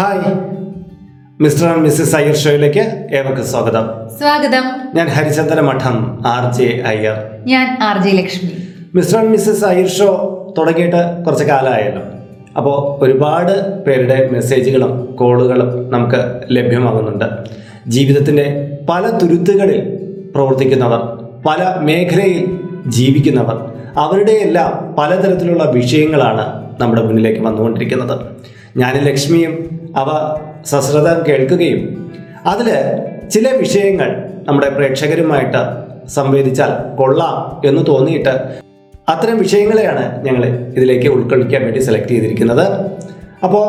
Hi. Mr and Mrs Iyer ഷോയിലേക്ക് ഏവർക്കും സ്വാഗതം. സ്വാഗതം. ഞാൻ ഹരിചന്ദ്ര മഠം ആർ ജെ അയ്യർ. ഞാൻ R J Lakshmi. Mr and Mrs Iyer show തുടങ്ങിയിട്ട് കുറച്ച് കാലമായല്ലോ. അപ്പോൾ ഒരുപാട് പേരുടെ മെസ്സേജുകളും കോളുകളും നമുക്ക് ലഭ്യമാകുന്നുണ്ട്. ജീവിതത്തിന്റെ പല തുരുത്തുകളിൽ പ്രവർത്തിക്കുന്നവർ പല മേഖലയിൽ ജീവിക്കുന്നവർ അവരുടെയെല്ലാം പലതരത്തിലുള്ള വിഷയങ്ങളാണ് നമ്മുടെ മുന്നിലേക്ക് വന്നുകൊണ്ടിരിക്കുന്നത്. ഞാനും ലക്ഷ്മിയും അവ സശ്രദ്ധം കേൾക്കുകയും. അതിൽ ചില വിഷയങ്ങൾ നമ്മുടെ പ്രേക്ഷകരുമായിട്ട് സംവേദിച്ചാൽ കൊള്ളാം എന്ന് തോന്നിയിട്ട് അത്തരം വിഷയങ്ങളെയാണ് ഞങ്ങൾ ഇതിലേക്ക് ഉൾക്കൊള്ളിക്കാൻ വേണ്ടി സെലക്ട് ചെയ്തിരിക്കുന്നത്. അപ്പോൾ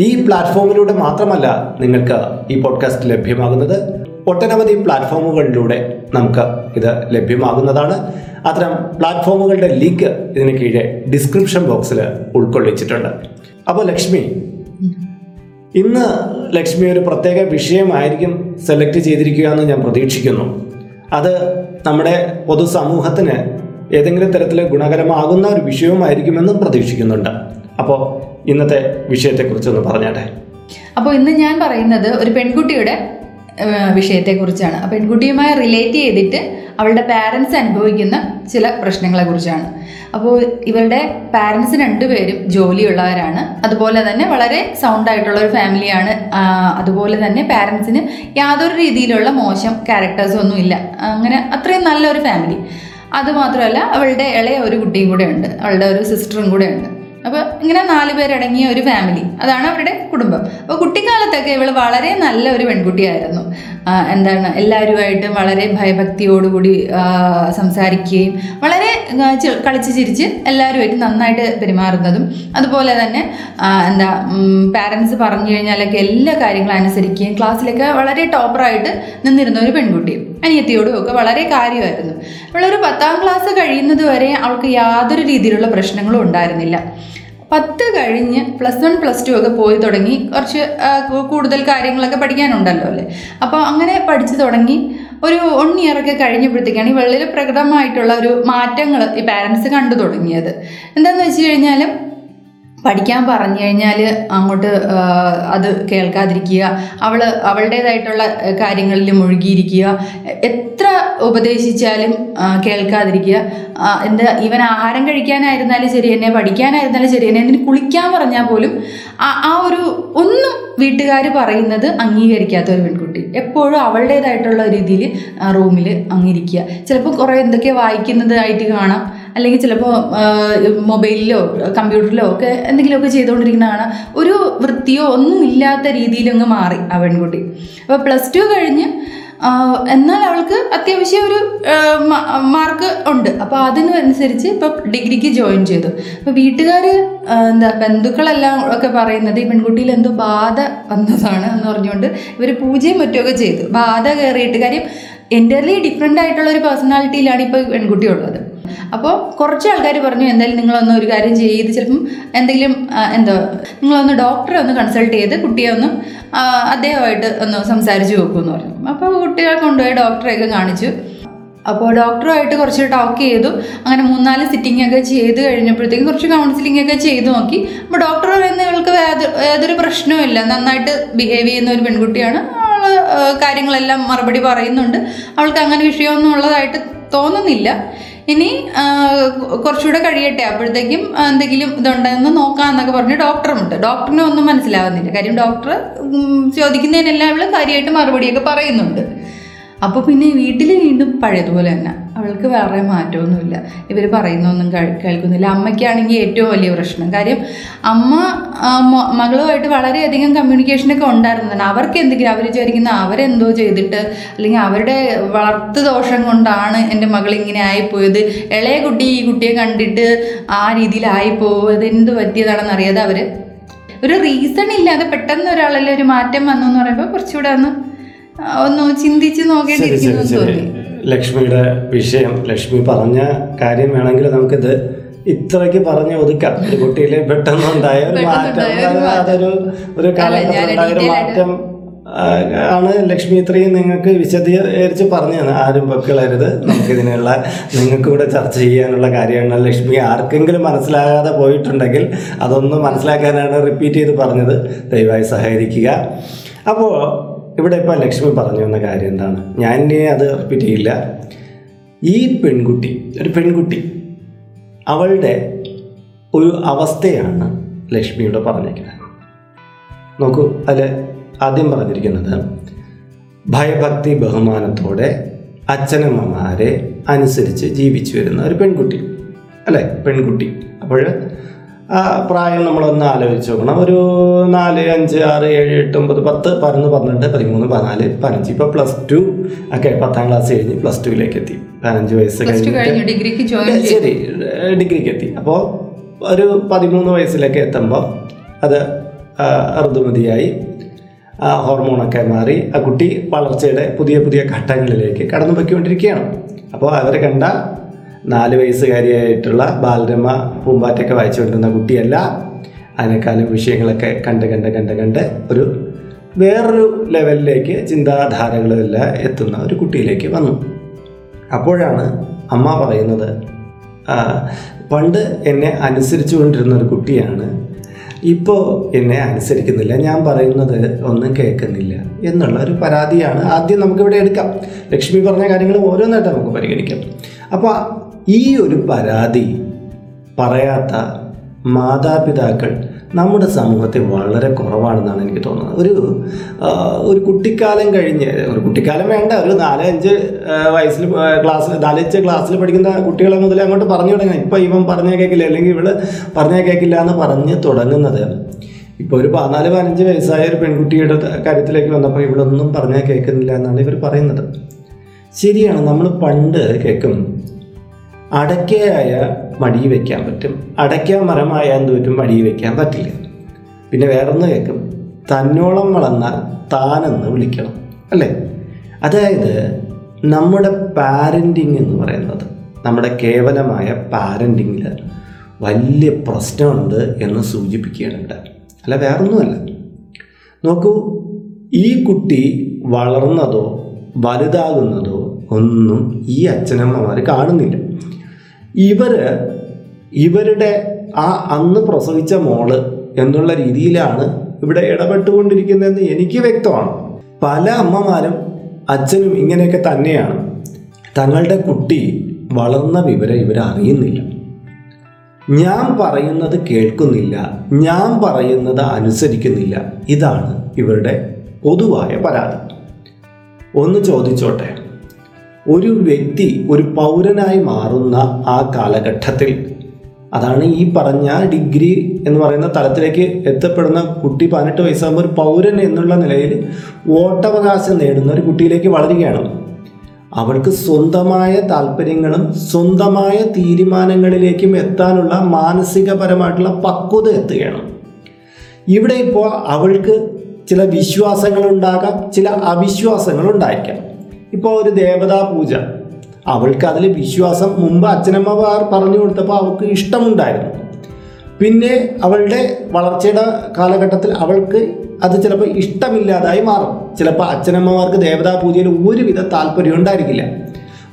ഈ പ്ലാറ്റ്ഫോമിലൂടെ മാത്രമല്ല നിങ്ങൾക്ക് ഈ പോഡ്കാസ്റ്റ് ലഭ്യമാകുന്നത്. ഒട്ടനവധി പ്ലാറ്റ്ഫോമുകളിലൂടെ നമുക്ക് ഇത് ലഭ്യമാകുന്നതാണ്. അത്തരം പ്ലാറ്റ്ഫോമുകളുടെ ലിങ്ക് ഇതിന് കീഴെ ഡിസ്ക്രിപ്ഷൻ ബോക്സിൽ ഉൾക്കൊള്ളിച്ചിട്ടുണ്ട്. അപ്പോൾ ലക്ഷ്മി ഇന്ന് ലക്ഷ്മി ഒരു പ്രത്യേക വിഷയമായിരിക്കും സെലക്ട് ചെയ്തിരിക്കുക എന്ന് ഞാൻ പ്രതീക്ഷിക്കുന്നു. അത് നമ്മുടെ പൊതുസമൂഹത്തിന് ഏതെങ്കിലും തരത്തിൽ ഗുണകരമാകുന്ന ഒരു വിഷയവുമായിരിക്കുമെന്നും പ്രതീക്ഷിക്കുന്നുണ്ട്. അപ്പോൾ ഇന്നത്തെ വിഷയത്തെക്കുറിച്ചൊന്ന് പറഞ്ഞാട്ടെ. അപ്പോൾ ഇന്ന് ഞാൻ പറയുന്നത് ഒരു പെൺകുട്ടിയുടെ വിഷയത്തെക്കുറിച്ചാണ്. ആ പെൺകുട്ടിയുമായി റിലേറ്റ് ചെയ്തിട്ട് അവളുടെ പാരൻസ് അനുഭവിക്കുന്ന ചില പ്രശ്നങ്ങളെ കുറിച്ചാണ് അപ്പോൾ ഇവരുടെ പാരൻസ് രണ്ടുപേരും ജോലിയുള്ളവരാണ്. അതുപോലെ തന്നെ വളരെ സൗണ്ട് ആയിട്ടുള്ള ഒരു ഫാമിലിയാണ് അതുപോലെ തന്നെ പാരൻസിന് യാതൊരു രീതിയിലുള്ള മോശം ക്യാരക്ടേഴ്സും ഒന്നും ഇല്ല. അങ്ങനെ അത്രയും നല്ലൊരു ഫാമിലി അതുമാത്രമല്ല അവളുടെ ഇളയ ഒരു കുട്ടിയും കൂടെ ഉണ്ട്. അവളുടെ ഒരു സിസ്റ്ററും കൂടെ ഉണ്ട്. അപ്പോൾ ഇങ്ങനെ നാല് പേരടങ്ങിയ ഒരു ഫാമിലി അതാണ് അവരുടെ കുടുംബം. അപ്പോൾ കുട്ടിക്കാലത്തൊക്കെ ഇവൾ വളരെ നല്ല ഒരു പെൺകുട്ടിയായിരുന്നു. എന്താണ് എല്ലാവരുമായിട്ടും വളരെ ഭയഭക്തിയോടുകൂടി കൂടി സംസാരിക്കുകയും വളരെ കളിച്ച് ചിരിച്ച് എല്ലാവരുമായിട്ട് നന്നായിട്ട് പെരുമാറുന്നതും അതുപോലെ തന്നെ എന്താ പാരൻസ് പറഞ്ഞു കഴിഞ്ഞാലൊക്കെ എല്ലാ കാര്യങ്ങളും അനുസരിക്കുകയും ക്ലാസ്സിലൊക്കെ വളരെ ടോപ്പറായിട്ട് നിന്നിരുന്ന ഒരു പെൺകുട്ടി. അനിയത്തിയോടും ഒക്കെ വളരെ കാര്യമായിരുന്നു. അവളൊരു പത്താം ക്ലാസ് കഴിയുന്നത് വരെ അവൾക്ക് യാതൊരു രീതിയിലുള്ള പ്രശ്നങ്ങളും ഉണ്ടായിരുന്നില്ല. പത്ത് കഴിഞ്ഞ് പ്ലസ് വൺ പ്ലസ് ടു ഒക്കെ പോയി തുടങ്ങി കുറച്ച് കൂടുതൽ കാര്യങ്ങളൊക്കെ പഠിക്കാനുണ്ടല്ലോ അല്ലേ? അപ്പോൾ അങ്ങനെ പഠിച്ചു തുടങ്ങി. ഒരു വൺ ഇയർ ഒക്കെ കഴിഞ്ഞപ്പോഴത്തേക്കാണ് ഈ വെള്ളിൽ പ്രകടമായിട്ടുള്ള ഒരു മാറ്റങ്ങൾ ഈ പാരൻസ് കണ്ടു തുടങ്ങിയത്. എന്താണെന്ന് വെച്ച് പഠിക്കാൻ പറഞ്ഞു കഴിഞ്ഞാൽ അങ്ങോട്ട് അത് കേൾക്കാതിരിക്കുക അവൾ അവളുടേതായിട്ടുള്ള കാര്യങ്ങളിൽ മുഴുകിയിരിക്കുക എത്ര ഉപദേശിച്ചാലും കേൾക്കാതിരിക്കുക എന്താ ഇവൻ ആഹാരം കഴിക്കാനായിരുന്നാലും ശരി തന്നെ പഠിക്കാനായിരുന്നാലും ശരി എന്നെ എന്തിന് കുളിക്കാൻ പറഞ്ഞാൽ പോലും ആ ആ ഒരു ഒന്നും വീട്ടുകാർ പറയുന്നത് അംഗീകരിക്കാത്ത ഒരു പെൺകുട്ടി. എപ്പോഴും അവളുടേതായിട്ടുള്ള രീതിയിൽ റൂമിൽ അങ്ങിരിക്കുക. ചിലപ്പോൾ കുറേ എന്തൊക്കെ വായിക്കുന്നതായിട്ട് കാണാം. അല്ലെങ്കിൽ ചിലപ്പോൾ മൊബൈലിലോ കമ്പ്യൂട്ടറിലോ ഒക്കെ എന്തെങ്കിലുമൊക്കെ ചെയ്തുകൊണ്ടിരിക്കുന്നതാണ്. ഒരു വൃത്തിയോ ഒന്നും ഇല്ലാത്ത രീതിയിലങ്ങ് മാറി ആ പെൺകുട്ടി. അപ്പോൾ പ്ലസ് ടു കഴിഞ്ഞ് എന്നാൽ അവൾക്ക് അത്യാവശ്യം ഒരു മാർക്ക് ഉണ്ട്. അപ്പോൾ അതിനനുസരിച്ച് ഇപ്പം ഡിഗ്രിക്ക് ജോയിൻ ചെയ്തു. അപ്പോൾ വീട്ടുകാർ എന്താ ബന്ധുക്കളെല്ലാം ഒക്കെ പറയുന്നത് ഈ പെൺകുട്ടിയിൽ എന്തോ ബാധ വന്നതാണ് എന്ന് പറഞ്ഞുകൊണ്ട് ഇവർ പൂജയും മറ്റുമൊക്കെ ചെയ്തു. ബാധ കയറിയിട്ട് കാര്യം എന്റർലി ഡിഫറെന്റ് ആയിട്ടുള്ള ഒരു പേഴ്സണാലിറ്റിയിലാണ് ഇപ്പോൾ പെൺകുട്ടി ഉള്ളത് അപ്പോൾ കുറച്ച് ആൾക്കാർ പറഞ്ഞു എന്തായാലും നിങ്ങളൊന്ന് ഒരു കാര്യം ചെയ്ത് ചിലപ്പം എന്തെങ്കിലും എന്തോ നിങ്ങളൊന്ന് ഡോക്ടറെ ഒന്ന് കൺസൾട്ട് ചെയ്ത് കുട്ടിയെ ഒന്ന് അദ്ദേഹമായിട്ട് ഒന്ന് സംസാരിച്ച് നോക്കുമെന്ന് പറഞ്ഞു. അപ്പോൾ കുട്ടികളെ കൊണ്ടുപോയി ഡോക്ടറെയൊക്കെ കാണിച്ചു. അപ്പോൾ ഡോക്ടറുമായിട്ട് കുറച്ച് ടോക്ക് ചെയ്തു. അങ്ങനെ മൂന്നാൽ സിറ്റിംഗ് ഒക്കെ ചെയ്ത് കഴിഞ്ഞപ്പോഴത്തേക്കും കുറച്ച് കൗൺസിലിംഗ് ഒക്കെ ചെയ്ത് നോക്കി. അപ്പോൾ ഡോക്ടർ പറയുന്നത് ഇവൾക്ക് യാതൊരു പ്രശ്നവുമില്ല നന്നായിട്ട് ബിഹേവ് ചെയ്യുന്ന ഒരു പെൺകുട്ടിയാണ്. അവൾ കാര്യങ്ങളെല്ലാം മറുപടി പറയുന്നുണ്ട്. അവൾക്ക് അങ്ങനെ വിഷയമൊന്നും ഉള്ളതായിട്ട് തോന്നുന്നില്ല. ഇനി കുറച്ചുകൂടെ കഴിയട്ടെ. അപ്പോഴത്തേക്കും എന്തെങ്കിലും ഇതുണ്ടെന്ന് നോക്കാമെന്നൊക്കെ പറഞ്ഞ് ഡോക്ടറുമുണ്ട്. ഡോക്ടറിനെ ഒന്നും മനസ്സിലാവുന്നില്ല. കാര്യം ഡോക്ടർ ചോദിക്കുന്നതിനെല്ലാം അവൾ കാര്യമായിട്ട് മറുപടിയൊക്കെ പറയുന്നുണ്ട്. അപ്പോൾ പിന്നെ വീട്ടിൽ വീണ്ടും പഴയതുപോലെ തന്നെ. അവൾക്ക് വേറെ മാറ്റമൊന്നുമില്ല. ഇവർ പറയുന്നൊന്നും കേൾക്കുന്നില്ല. അമ്മയ്ക്കാണെങ്കിൽ ഏറ്റവും വലിയ പ്രശ്നം. കാര്യം അമ്മ മകളുമായിട്ട് വളരെയധികം കമ്മ്യൂണിക്കേഷനൊക്കെ ഉണ്ടായിരുന്നതാണ്. അവർക്ക് എന്തെങ്കിലും അവർ വിചാരിക്കുന്ന അവരെന്തോ ചെയ്തിട്ട് അല്ലെങ്കിൽ അവരുടെ വളർത്തു ദോഷം കൊണ്ടാണ് എന്റെ മകൾ ഇങ്ങനെ ആയിപ്പോയത്. ഇളയ കുട്ടി ഈ കുട്ടിയെ കണ്ടിട്ട് ആ രീതിയിലായിപ്പോയത് എന്ത് പറ്റിയതാണെന്ന് അറിയാതെ അവർ ഒരു റീസൺ ഇല്ലാതെ പെട്ടെന്ന് ഒരാളല്ലേ ഒരു മാറ്റം വന്നു എന്ന് പറയുമ്പോൾ കുറച്ചുകൂടെ ഒന്ന് ഒന്ന് ചിന്തിച്ച് നോക്കേണ്ടിയിരിക്കുന്നു ലക്ഷ്മിയുടെ വിഷയം ലക്ഷ്മി പറഞ്ഞ കാര്യം വേണമെങ്കിൽ നമുക്കിത് ഇത്രയ്ക്ക് പറഞ്ഞ് ഒതുക്കാം. ഒരു കുട്ടിയിലെ പെട്ടെന്നുണ്ടായ ഒരു മാറ്റം അതൊരു ഒരു കാലഘട്ടത്തിലുണ്ടായ ഒരു മാറ്റം ആണ് ലക്ഷ്മി ഇത്രയും നിങ്ങൾക്ക് വിശദീകരിച്ച് പറഞ്ഞു തന്നെ ആരും വെക്കളരുത്. നമുക്കിതിനുള്ള നിങ്ങൾക്ക് കൂടെ ചർച്ച ചെയ്യാനുള്ള കാര്യമാണ് ലക്ഷ്മി ആർക്കെങ്കിലും മനസ്സിലാകാതെ പോയിട്ടുണ്ടെങ്കിൽ അതൊന്ന് മനസ്സിലാക്കാനാണ് റിപ്പീറ്റ് ചെയ്ത് പറഞ്ഞത്. ദയവായി സഹകരിക്കുക. അപ്പോൾ ഇവിടെ ഇപ്പോൾ ലക്ഷ്മി പറഞ്ഞു വന്ന കാര്യം എന്താണ്? ഞാൻ ഇനി അത് റിപ്പീറ്റ് ചെയ്യില്ല ഈ പെൺകുട്ടി ഒരു പെൺകുട്ടി അവളുടെ ഒരു അവസ്ഥയാണ് ലക്ഷ്മിയോട് പറഞ്ഞിരിക്കുന്നത് നോക്കൂ അതിൽ ആദ്യം പറഞ്ഞിരിക്കുന്നത് ഭയഭക്തി ബഹുമാനത്തോടെ അച്ഛനമ്മമാരെ അനുസരിച്ച് ജീവിച്ചു വരുന്ന ഒരു പെൺകുട്ടി അല്ലേ? പെൺകുട്ടി. അപ്പോൾ ആ പ്രായം നമ്മളൊന്ന് ആലോചിച്ച് നോക്കണം. ഒരു നാല് അഞ്ച് ആറ് ഏഴ് എട്ട് ഒമ്പത് പത്ത് പതിനൊന്ന് പന്ത്രണ്ട് പതിമൂന്ന് പതിനാല് പതിനഞ്ച്. ഇപ്പോൾ പ്ലസ് ടു ഒക്കെ പത്താം ക്ലാസ് കഴിഞ്ഞ് പ്ലസ് ടുവിലേക്ക് എത്തി. പതിനഞ്ച് വയസ്സ് കഴിഞ്ഞിട്ട് ശരി. ഡിഗ്രിക്ക് എത്തി. അപ്പോൾ ഒരു പതിമൂന്ന് വയസ്സിലേക്ക് എത്തുമ്പോൾ അത് ഋതുമതിയായി ആ ഹോർമോണൊക്കെ മാറി. ആ കുട്ടി വളർച്ചയുടെ പുതിയ പുതിയ ഘട്ടങ്ങളിലേക്ക് കടന്നു പൊയ്ക്കൊണ്ടിരിക്കുകയാണ് അപ്പോൾ അവരെ കണ്ട നാല് വയസ്സുകാരിയായിട്ടുള്ള ബാലരമ പൂമ്പാറ്റൊക്കെ വായിച്ചുകൊണ്ടിരുന്ന കുട്ടിയല്ല. അതിനേക്കാളും വിഷയങ്ങളൊക്കെ കണ്ട് കണ്ട് കണ്ട് കണ്ട് ഒരു വേറൊരു ലെവലിലേക്ക് ചിന്താധാരകളെല്ലാം എത്തുന്ന ഒരു കുട്ടിയിലേക്ക് വന്നു. അപ്പോഴാണ് അമ്മ പറയുന്നത് പണ്ട് എന്നെ അനുസരിച്ചു കൊണ്ടിരുന്ന ഒരു കുട്ടിയാണ്. ഇപ്പോൾ എന്നെ അനുസരിക്കുന്നില്ല. ഞാൻ പറയുന്നത് ഒന്നും കേൾക്കുന്നില്ല എന്നുള്ള ഒരു പരാതിയാണ് ആദ്യം നമുക്കിവിടെ എടുക്കാം. ലക്ഷ്മി പറഞ്ഞ കാര്യങ്ങൾ ഓരോന്നായിട്ട് നമുക്ക് പരിഗണിക്കാം. അപ്പോൾ ഈ ഒരു പരാതി പറയാത്ത മാതാപിതാക്കൾ നമ്മുടെ സമൂഹത്തിൽ വളരെ കുറവാണെന്നാണ് എനിക്ക് തോന്നുന്നത്. ഒരു ഒരു കുട്ടിക്കാലം കഴിഞ്ഞ് ഒരു കുട്ടിക്കാലം വേണ്ട ഒരു നാല് അഞ്ച് വയസ്സിൽ ക്ലാസ്സിൽ നാലഞ്ച് ക്ലാസ്സിൽ പഠിക്കുന്ന കുട്ടികളെ മുതൽ അങ്ങോട്ട് പറഞ്ഞു തുടങ്ങാം ഇപ്പം ഇവൻ പറഞ്ഞാൽ കേൾക്കില്ല അല്ലെങ്കിൽ ഇവൾ പറഞ്ഞാൽ കേൾക്കില്ല എന്ന് പറഞ്ഞ് തുടങ്ങുന്നത്. ഇപ്പോൾ ഒരു പതിനാല് പതിനഞ്ച് വയസ്സായ ഒരു പെൺകുട്ടിയുടെ കാര്യത്തിലേക്ക് വന്നപ്പോൾ ഇവിടെ ഒന്നും പറഞ്ഞാൽ കേൾക്കുന്നില്ല എന്നാണ് ഇവർ പറയുന്നത്. ശരിയാണ് നമ്മൾ പണ്ട് കേൾക്കും അടയ്ക്കയായ മടി വയ്ക്കാൻ പറ്റും. അടയ്ക്ക മരമായ എന്തോറ്റും മടി വയ്ക്കാൻ പറ്റില്ല. പിന്നെ വേറൊന്ന് കേൾക്കും. തന്നോളം വളർന്നാൽ താനെന്ന് വിളിക്കണം അല്ലേ? അതായത് നമ്മുടെ പാരന്റിങ് എന്ന് പറയുന്നത് നമ്മുടെ കേവലമായ പാരന്റിങ്ങിൽ വലിയ പ്രശ്നമുണ്ട് എന്ന് സൂചിപ്പിക്കുകയാണ് അല്ല വേറൊന്നുമല്ല. നോക്കൂ ഈ കുട്ടി വളർന്നതോ വലുതാകുന്നതോ ഒന്നും ഈ അച്ഛനമ്മമാർ കാണുന്നില്ല. ഇവർ ഇവരുടെ ആ അന്ന് പ്രസവിച്ച മോൾ എന്നുള്ള രീതിയിലാണ് ഇവിടെ ഇടപെട്ടുകൊണ്ടിരിക്കുന്നതെന്ന് എനിക്ക് വ്യക്തമാണ്. പല അമ്മമാരും അച്ഛനും ഇങ്ങനെയൊക്കെ തന്നെയാണ്. തങ്ങളുടെ കുട്ടി വളർന്ന വിവരം ഇവരറിയുന്നില്ല. ഞാൻ പറയുന്നത് കേൾക്കുന്നില്ല. ഞാൻ പറയുന്നത് അനുസരിക്കുന്നില്ല. ഇതാണ് ഇവരുടെ പൊതുവായ പരാതി. ഒന്ന് ചോദിച്ചോട്ടെ? ഒരു വ്യക്തി ഒരു പൗരനായി മാറുന്ന ആ കാലഘട്ടത്തിൽ അതാണ് ഈ പറഞ്ഞ ഡിഗ്രി എന്ന് പറയുന്ന തലത്തിലേക്ക് എത്തപ്പെടുന്ന കുട്ടി പതിനെട്ട് വയസ്സാകുമ്പോൾ ഒരു പൗരൻ എന്നുള്ള നിലയിൽ വോട്ടവകാശം നേടുന്ന ഒരു കുട്ടിയിലേക്ക് വളരുകയാണ്. അവൾക്ക് സ്വന്തമായ താല്പര്യങ്ങളും സ്വന്തമായ തീരുമാനങ്ങളിലേക്കും എത്താനുള്ള മാനസികപരമായിട്ടുള്ള പക്വത എത്തുകയാണ്. ഇവിടെ ഇപ്പോൾ അവൾക്ക് ചില വിശ്വാസങ്ങളുണ്ടാകാം ചില അവിശ്വാസങ്ങളുണ്ടായിരിക്കാം. ഇപ്പോൾ ഒരു ദേവതാ പൂജ. അവൾക്ക് അതിൽ വിശ്വാസം മുമ്പ് അച്ഛനമ്മമാർ പറഞ്ഞു കൊടുത്തപ്പോൾ അവൾക്ക് ഇഷ്ടമുണ്ടായിരുന്നു. പിന്നെ അവളുടെ വളർച്ചയുടെ കാലഘട്ടത്തിൽ അവൾക്ക് അത് ചിലപ്പോൾ ഇഷ്ടമില്ലാതായി മാറും. ചിലപ്പോൾ അച്ഛനമ്മമാർക്ക് ദേവതാ പൂജയിൽ ഒരുവിധ താല്പര്യം ഉണ്ടായിരിക്കില്ല.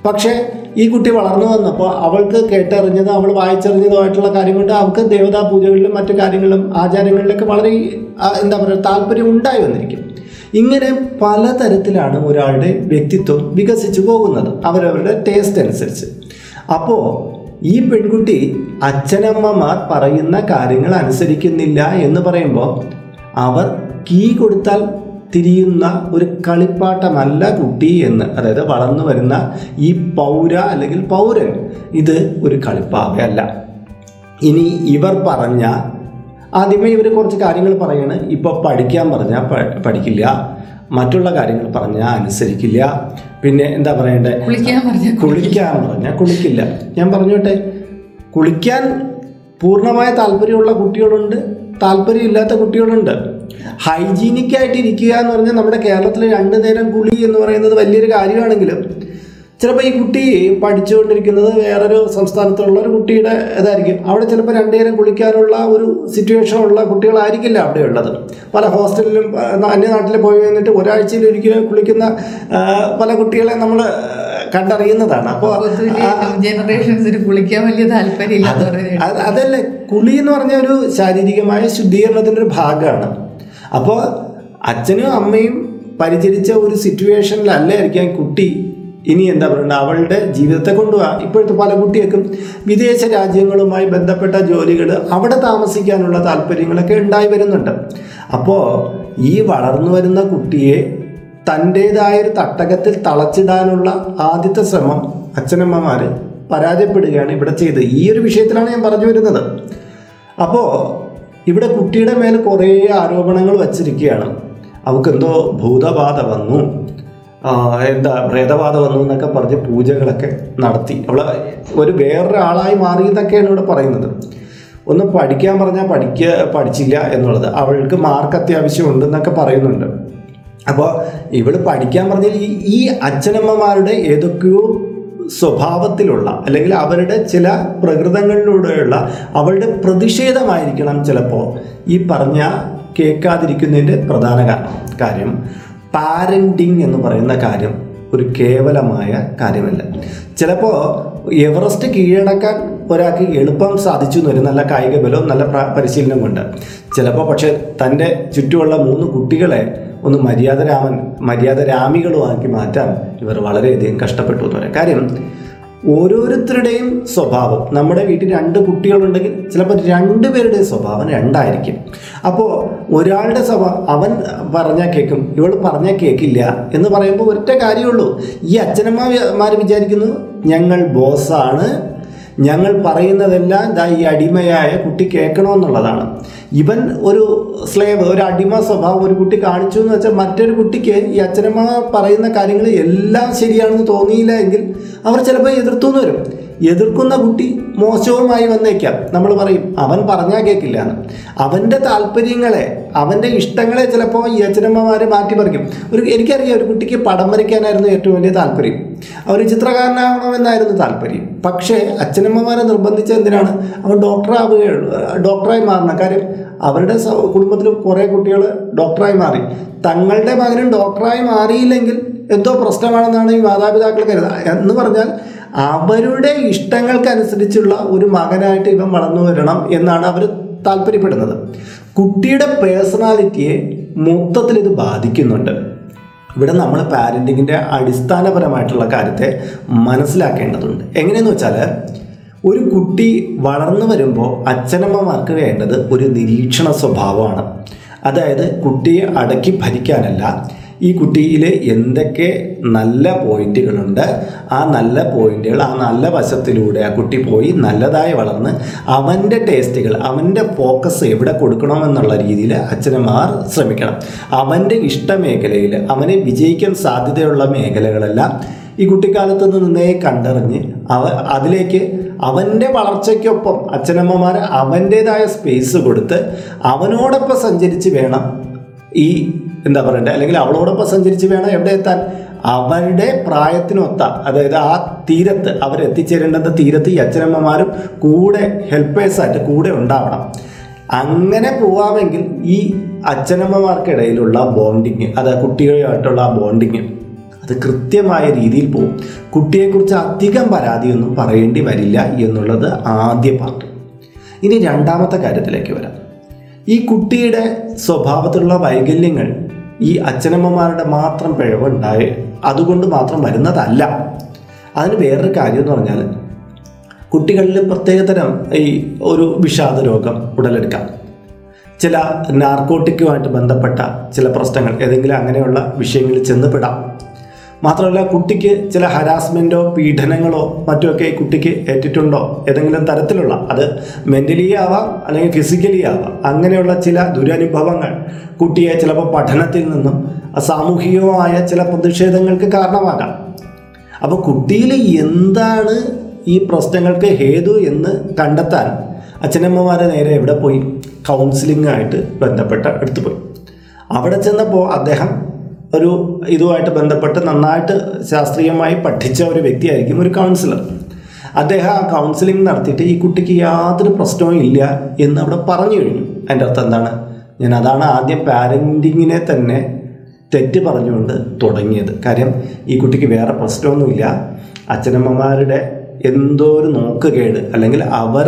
പക്ഷേ ഈ കുട്ടി വളർന്നു വന്നപ്പോൾ അവൾക്ക് കേട്ടറിഞ്ഞത് അവൾ വായിച്ചറിഞ്ഞതുമായിട്ടുള്ള കാര്യം കൊണ്ട് അവൾക്ക് ദേവതാ പൂജകളിലും മറ്റു കാര്യങ്ങളിലും ആചാരങ്ങളിലൊക്കെ വളരെ എന്താ പറയുക താല്പര്യം ഉണ്ടായി വന്നിരിക്കും. ഇങ്ങനെ പലതരത്തിലാണ് ഒരാളുടെ വ്യക്തിത്വം വികസിച്ചു പോകുന്നത്. അവരവരുടെ ടേസ്റ്റ് അനുസരിച്ച്. അപ്പോൾ ഈ പെൺകുട്ടി അച്ഛനമ്മമാർ പറയുന്ന കാര്യങ്ങൾ അനുസരിക്കുന്നില്ല എന്ന് പറയുമ്പോൾ അവർ കീ കൊടുത്താൽ തിരിയുന്ന ഒരു കളിപ്പാട്ടമല്ല കുട്ടി എന്ന് അതായത് വളർന്നു വരുന്ന ഈ പൗര അല്ലെങ്കിൽ പൗരൻ. ഇത് ഒരു കളിപ്പാവയല്ല. ഇനി ഇവർ പറഞ്ഞ ആദ്യമേ ഇവർ കുറച്ച് കാര്യങ്ങൾ പറയാണ്. ഇപ്പോൾ പഠിക്കാൻ പറഞ്ഞാൽ പഠിക്കില്ല. മറ്റുള്ള കാര്യങ്ങൾ പറഞ്ഞാൽ അനുസരിക്കില്ല. പിന്നെ എന്താ പറയണ്ടേ? കുളിക്കാൻ പറഞ്ഞ കുളിക്കാൻ പറഞ്ഞാൽ കുളിക്കില്ല. ഞാൻ പറഞ്ഞോട്ടെ? കുളിക്കാൻ പൂർണമായ താല്പര്യമുള്ള കുട്ടികളുണ്ട് താല്പര്യമില്ലാത്ത കുട്ടികളുണ്ട്. ഹൈജീനിക്കായിട്ട് ഇരിക്കുക എന്ന് പറഞ്ഞാൽ നമ്മുടെ കേരളത്തിൽ രണ്ടു നേരം കുളി എന്ന് പറയുന്നത് വലിയൊരു കാര്യമാണെങ്കിലും ചിലപ്പോൾ ഈ കുട്ടി പഠിച്ചുകൊണ്ടിരിക്കുന്നത് വേറൊരു സംസ്ഥാനത്തുള്ള ഒരു കുട്ടിയുടെ ഇതായിരിക്കും. അവിടെ ചിലപ്പോൾ രണ്ടുപേരും കുളിക്കാനുള്ള ഒരു സിറ്റുവേഷൻ ഉള്ള കുട്ടികളായിരിക്കില്ല അവിടെ ഉള്ളത്. പല ഹോസ്റ്റലിലും അന്യനാട്ടിൽ പോയി വന്നിട്ട് ഒരാഴ്ചയിൽ ഒരിക്കലും കുളിക്കുന്ന പല കുട്ടികളെ നമ്മൾ കണ്ടറിയുന്നതാണ്. അപ്പോൾ ജനറേഷൻസിന് കുളിക്കാൻ വലിയ താല്പര്യമില്ല അതല്ല കുളി എന്ന് പറഞ്ഞ ഒരു ശാരീരികമായ ശുദ്ധീകരണത്തിന്റെ ഒരു ഭാഗമാണ്. അപ്പോൾ അച്ഛനും അമ്മയും പരിചരിച്ച ഒരു സിറ്റുവേഷനിലല്ലായിരിക്കാം കുട്ടി ഇനി എന്താ പറയുക അവളുടെ ജീവിതത്തെ കൊണ്ടുപോകാം ഇപ്പോഴത്തെ പല കുട്ടികൾക്കും വിദേശ രാജ്യങ്ങളുമായി ബന്ധപ്പെട്ട ജോലികൾ അവിടെ താമസിക്കാനുള്ള താല്പര്യങ്ങളൊക്കെ ഉണ്ടായി വരുന്നുണ്ട്. അപ്പോൾ ഈ വളർന്നു വരുന്ന കുട്ടിയെ തന്റേതായ ഒരു തട്ടകത്തിൽ തളച്ചിടാനുള്ള ആദ്യത്തെ ശ്രമം അച്ഛനമ്മമാർ പരാജയപ്പെടുകയാണ് ഇവിടെ ചെയ്തത്. ഈ ഒരു വിഷയത്തിലാണ് ഞാൻ പറഞ്ഞു വരുന്നത്. അപ്പോൾ ഇവിടെ കുട്ടിയുടെ മേൽ കുറേ ആരോപണങ്ങൾ വച്ചിരിക്കുകയാണ്. അവൾക്കെന്തോ ഭൂതബാധ വന്നു. എന്താ പ്രേതബാധ വന്നു എന്നൊക്കെ പറഞ്ഞ് പൂജകളൊക്കെ നടത്തി. അവൾ ഒരു വേറൊരാളായി മാറി എന്നൊക്കെയാണ് ഇവിടെ പറയുന്നത്. ഒന്ന് പഠിക്കാൻ പറഞ്ഞാൽ പഠിക്കുക പഠിച്ചില്ല എന്നുള്ളത്. അവൾക്ക് മാർക്ക് അത്യാവശ്യം ഉണ്ടെന്നൊക്കെ പറയുന്നുണ്ട്. അപ്പോൾ ഇവൾ പഠിക്കാൻ പറഞ്ഞാൽ ഈ ഈ അച്ഛനമ്മമാരുടെ ഏതൊക്കെയോ സ്വഭാവത്തിലുള്ള അല്ലെങ്കിൽ അവരുടെ ചില പ്രകൃതങ്ങളിലൂടെയുള്ള അവളുടെ പ്രതിഷേധമായിരിക്കണം ചിലപ്പോൾ ഈ പറഞ്ഞ കേൾക്കാതിരിക്കുന്നതിന്റെ പ്രധാന കാരണം കാര്യം. പാരന്റിങ് എന്ന് പറയുന്ന കാര്യം ഒരു കേവലമായ കാര്യമല്ല. ചിലപ്പോൾ എവറസ്റ്റ് കീഴടക്കാൻ ഒരാൾക്ക് എളുപ്പം സാധിച്ചു എന്നൊരു നല്ല കായിക ബലവും നല്ല പ്ര- പരിശീലനം കൊണ്ട്. ചിലപ്പോൾ പക്ഷേ തന്റെ ചുറ്റുമുള്ള മൂന്ന് കുട്ടികളെ ഒന്ന് മര്യാദ രാമൻ മര്യാദ രാമികളുമാക്കി മാറ്റാൻ ഇവർ വളരെയധികം കഷ്ടപ്പെട്ടു എന്ന് പറയാം. കാര്യം ഓരോരുത്തരുടെയും സ്വഭാവം. നമ്മുടെ വീട്ടിൽ രണ്ട് കുട്ടികളുണ്ടെങ്കിൽ ചിലപ്പോൾ രണ്ടുപേരുടെയും സ്വഭാവം രണ്ടായിരിക്കും. അപ്പോൾ ഒരാളുടെ സ്വഭാവം അവൻ പറഞ്ഞാൽ കേൾക്കും ഇവൾ പറഞ്ഞാൽ കേൾക്കില്ല എന്ന് പറയുമ്പോൾ ഒറ്റ കാര്യമുള്ളൂ. ഈ അച്ഛനമ്മമാർ വിചാരിക്കുന്നു ഞങ്ങൾ ബോസാണ്. ഞങ്ങൾ പറയുന്നതെല്ലാം ദാ ഈ അടിമയായ കുട്ടി കേൾക്കണമെന്നുള്ളതാണ്. ഇവൻ ഒരു സ്ലേവ് ഒരു അടിമ സ്വഭാവം ഒരു കുട്ടി കാണിച്ചു എന്ന് വെച്ചാൽ മറ്റൊരു കുട്ടിക്ക് ഈ അച്ഛനമ്മ പറയുന്ന കാര്യങ്ങൾ എല്ലാം ശരിയാണെന്ന് തോന്നിയില്ല എങ്കിൽ അവർ ചിലപ്പോൾ എതിർത്തു വരും. എതിർക്കുന്ന കുട്ടി മോശവുമായി വന്നേക്കാം. നമ്മൾ പറയും അവൻ പറഞ്ഞാൽ കേൾക്കില്ല എന്ന് അവന്റെ താല്പര്യങ്ങളെ അവന്റെ ഇഷ്ടങ്ങളെ ചിലപ്പോൾ ഈ അച്ഛനമ്മമാരെ മാറ്റിമറിക്കും. ഒരു എനിക്കറിയാം ഒരു കുട്ടിക്ക് പടം വരയ്ക്കാനായിരുന്നു ഏറ്റവും വലിയ താല്പര്യം. അവർ ചിത്രകാരനാകണമെന്നായിരുന്നു താല്പര്യം. പക്ഷേ അച്ഛനമ്മമാരെ നിർബന്ധിച്ച എന്തിനാണ്? അവൻ ഡോക്ടറാവുകയുള്ളൂ. ഡോക്ടറായി മാറണം. കാര്യം അവരുടെ കുടുംബത്തിൽ കുറേ കുട്ടികൾ ഡോക്ടറായി മാറി. തങ്ങളുടെ മകനും ഡോക്ടറായി മാറിയില്ലെങ്കിൽ എന്തോ പ്രശ്നമാണെന്നാണ് ഈ മാതാപിതാക്കൾ കരുതുക എന്ന് പറഞ്ഞാൽ അവരുടെ ഇഷ്ടങ്ങൾക്കനുസരിച്ചുള്ള ഒരു മകനായിട്ട് ഇവൻ വളർന്നു വരണം എന്നാണ് അവർ താല്പര്യപ്പെടുന്നത്. കുട്ടിയുടെ പേഴ്സണാലിറ്റിയെ മൊത്തത്തിൽ ഇത് ബാധിക്കുന്നുണ്ട്. ഇവിടെ നമ്മൾ പാരന്റിങ്ങിന്റെ അടിസ്ഥാനപരമായിട്ടുള്ള കാര്യത്തെ മനസ്സിലാക്കേണ്ടതുണ്ട്. എങ്ങനെയെന്ന് വെച്ചാൽ ഒരു കുട്ടി വളർന്നു വരുമ്പോൾ അച്ഛനമ്മമാർക്ക് വേണ്ടത് ഒരു നിരീക്ഷണ സ്വഭാവമാണ്. അതായത് കുട്ടിയെ അടക്കി ഭരിക്കാനല്ല ഈ കുട്ടിയിൽ എന്തൊക്കെ നല്ല പോയിന്റുകളുണ്ട് ആ നല്ല പോയിന്റുകൾ ആ നല്ല വശത്തിലൂടെ ആ കുട്ടി പോയി നല്ലതായി വളർന്ന് അവന്റെ ടേസ്റ്റുകൾ അവന്റെ ഫോക്കസ് എവിടെ കൊടുക്കണമെന്നുള്ള രീതിയിൽ അച്ഛനമാർ ശ്രമിക്കണം. അവന്റെ ഇഷ്ടമേഖലയിൽ അവനെ വിജയിക്കാൻ സാധ്യതയുള്ള മേഖലകളെല്ലാം ഈ കുട്ടിക്കാലത്ത് നിന്നേ കണ്ടറിഞ്ഞ് അവ അതിലേക്ക് അവന്റെ വളർച്ചയ്ക്കൊപ്പം അച്ഛനമ്മമാർ അവന്റേതായ സ്പേസ് കൊടുത്ത് അവനോടൊപ്പം സഞ്ചരിച്ച് വേണം ഈ എന്താ പറയണ്ടേ? അല്ലെങ്കിൽ അവളോടൊപ്പം സഞ്ചരിച്ച് വേണം എവിടെ എത്താൻ. അവരുടെ പ്രായത്തിനൊത്ത. അതായത് ആ തീരത്ത് അവരെത്തിച്ചേരേണ്ടുന്ന തീരത്ത് ഈ അച്ഛനമ്മമാരും കൂടെ ഹെൽപ്പേഴ്സായിട്ട് കൂടെ ഉണ്ടാവണം. അങ്ങനെ പോവാമെങ്കിൽ ഈ അച്ഛനമ്മമാർക്കിടയിലുള്ള ബോണ്ടിങ് അത് കുട്ടികളുമായിട്ടുള്ള ബോണ്ടിങ് അത് കൃത്യമായ രീതിയിൽ പോകും. കുട്ടിയെക്കുറിച്ച് അധികം പരാതിയൊന്നും പറയേണ്ടി വരില്ല എന്നുള്ളത് ആദ്യ പാർട്ട് ഇനി രണ്ടാമത്തെ കാര്യത്തിലേക്ക് വരാം. ഈ കുട്ടിയുടെ സ്വഭാവത്തിലുള്ള വൈകല്യങ്ങൾ ഈ അച്ഛനമ്മമാരുടെ മാത്രം പിഴവുണ്ടായി. അതുകൊണ്ട് മാത്രം വരുന്നതല്ല. അതിന് വേറൊരു കാര്യം എന്ന് പറഞ്ഞാൽ കുട്ടികളിൽ പ്രത്യേകതരം ഈ ഒരു വിഷാദ രോഗം ഉടലെടുക്കാം. ചില നാർക്കോട്ടിക്കുമായിട്ട് ബന്ധപ്പെട്ട ചില പ്രശ്നങ്ങൾ ഏതെങ്കിലും അങ്ങനെയുള്ള വിഷയങ്ങളിൽ ചെന്നപ്പെടാം മാത്രമല്ല കുട്ടിക്ക് ചില ഹരാസ്മെന്റോ പീഡനങ്ങളോ മറ്റുമൊക്കെ കുട്ടിക്ക് ഏറ്റിട്ടുണ്ടോ? ഏതെങ്കിലും തരത്തിലുള്ള അത് മെന്റലി ആവാം അല്ലെങ്കിൽ ഫിസിക്കലി ആവാം. അങ്ങനെയുള്ള ചില ദുരനുഭവങ്ങൾ കുട്ടിയെ ചിലപ്പോൾ പഠനത്തിൽ നിന്നും സാമൂഹികമായ ചില പ്രതിഷേധങ്ങൾക്ക് കാരണമാകാം. അപ്പോൾ കുട്ടിയിൽ എന്താണ് ഈ പ്രശ്നങ്ങൾക്ക് ഹേതു എന്ന് കണ്ടെത്താൻ അച്ഛനമ്മമാരെ നേരെ എവിടെ പോയി? കൗൺസിലിംഗായിട്ട് ബന്ധപ്പെട്ട എടുത്തു പോയി. അവിടെ ചെന്നപ്പോൾ അദ്ദേഹം ഒരു ഇതുമായിട്ട് ബന്ധപ്പെട്ട് നന്നായിട്ട് ശാസ്ത്രീയമായി പഠിച്ച ഒരു വ്യക്തിയായിരിക്കും ഒരു കൗൺസിലർ അദ്ദേഹം ആ കൗൺസിലിംഗ് നടത്തിയിട്ട് ഈ കുട്ടിക്ക് യാതൊരു പ്രശ്നവും ഇല്ല എന്ന് അവിടെ പറഞ്ഞു കഴിഞ്ഞു. അതിന്റെ അർത്ഥം എന്താണ്? ഞാൻ അതാണ് ആദ്യം പാരന്റിങ്ങിനെ തന്നെ തെറ്റ് പറഞ്ഞുകൊണ്ട് തുടങ്ങിയത്. കാര്യം ഈ കുട്ടിക്ക് വേറെ പ്രശ്നമൊന്നുമില്ല. അച്ഛനമ്മമാരുടെ എന്തോ ഒരു നോക്കുകേട് അല്ലെങ്കിൽ അവർ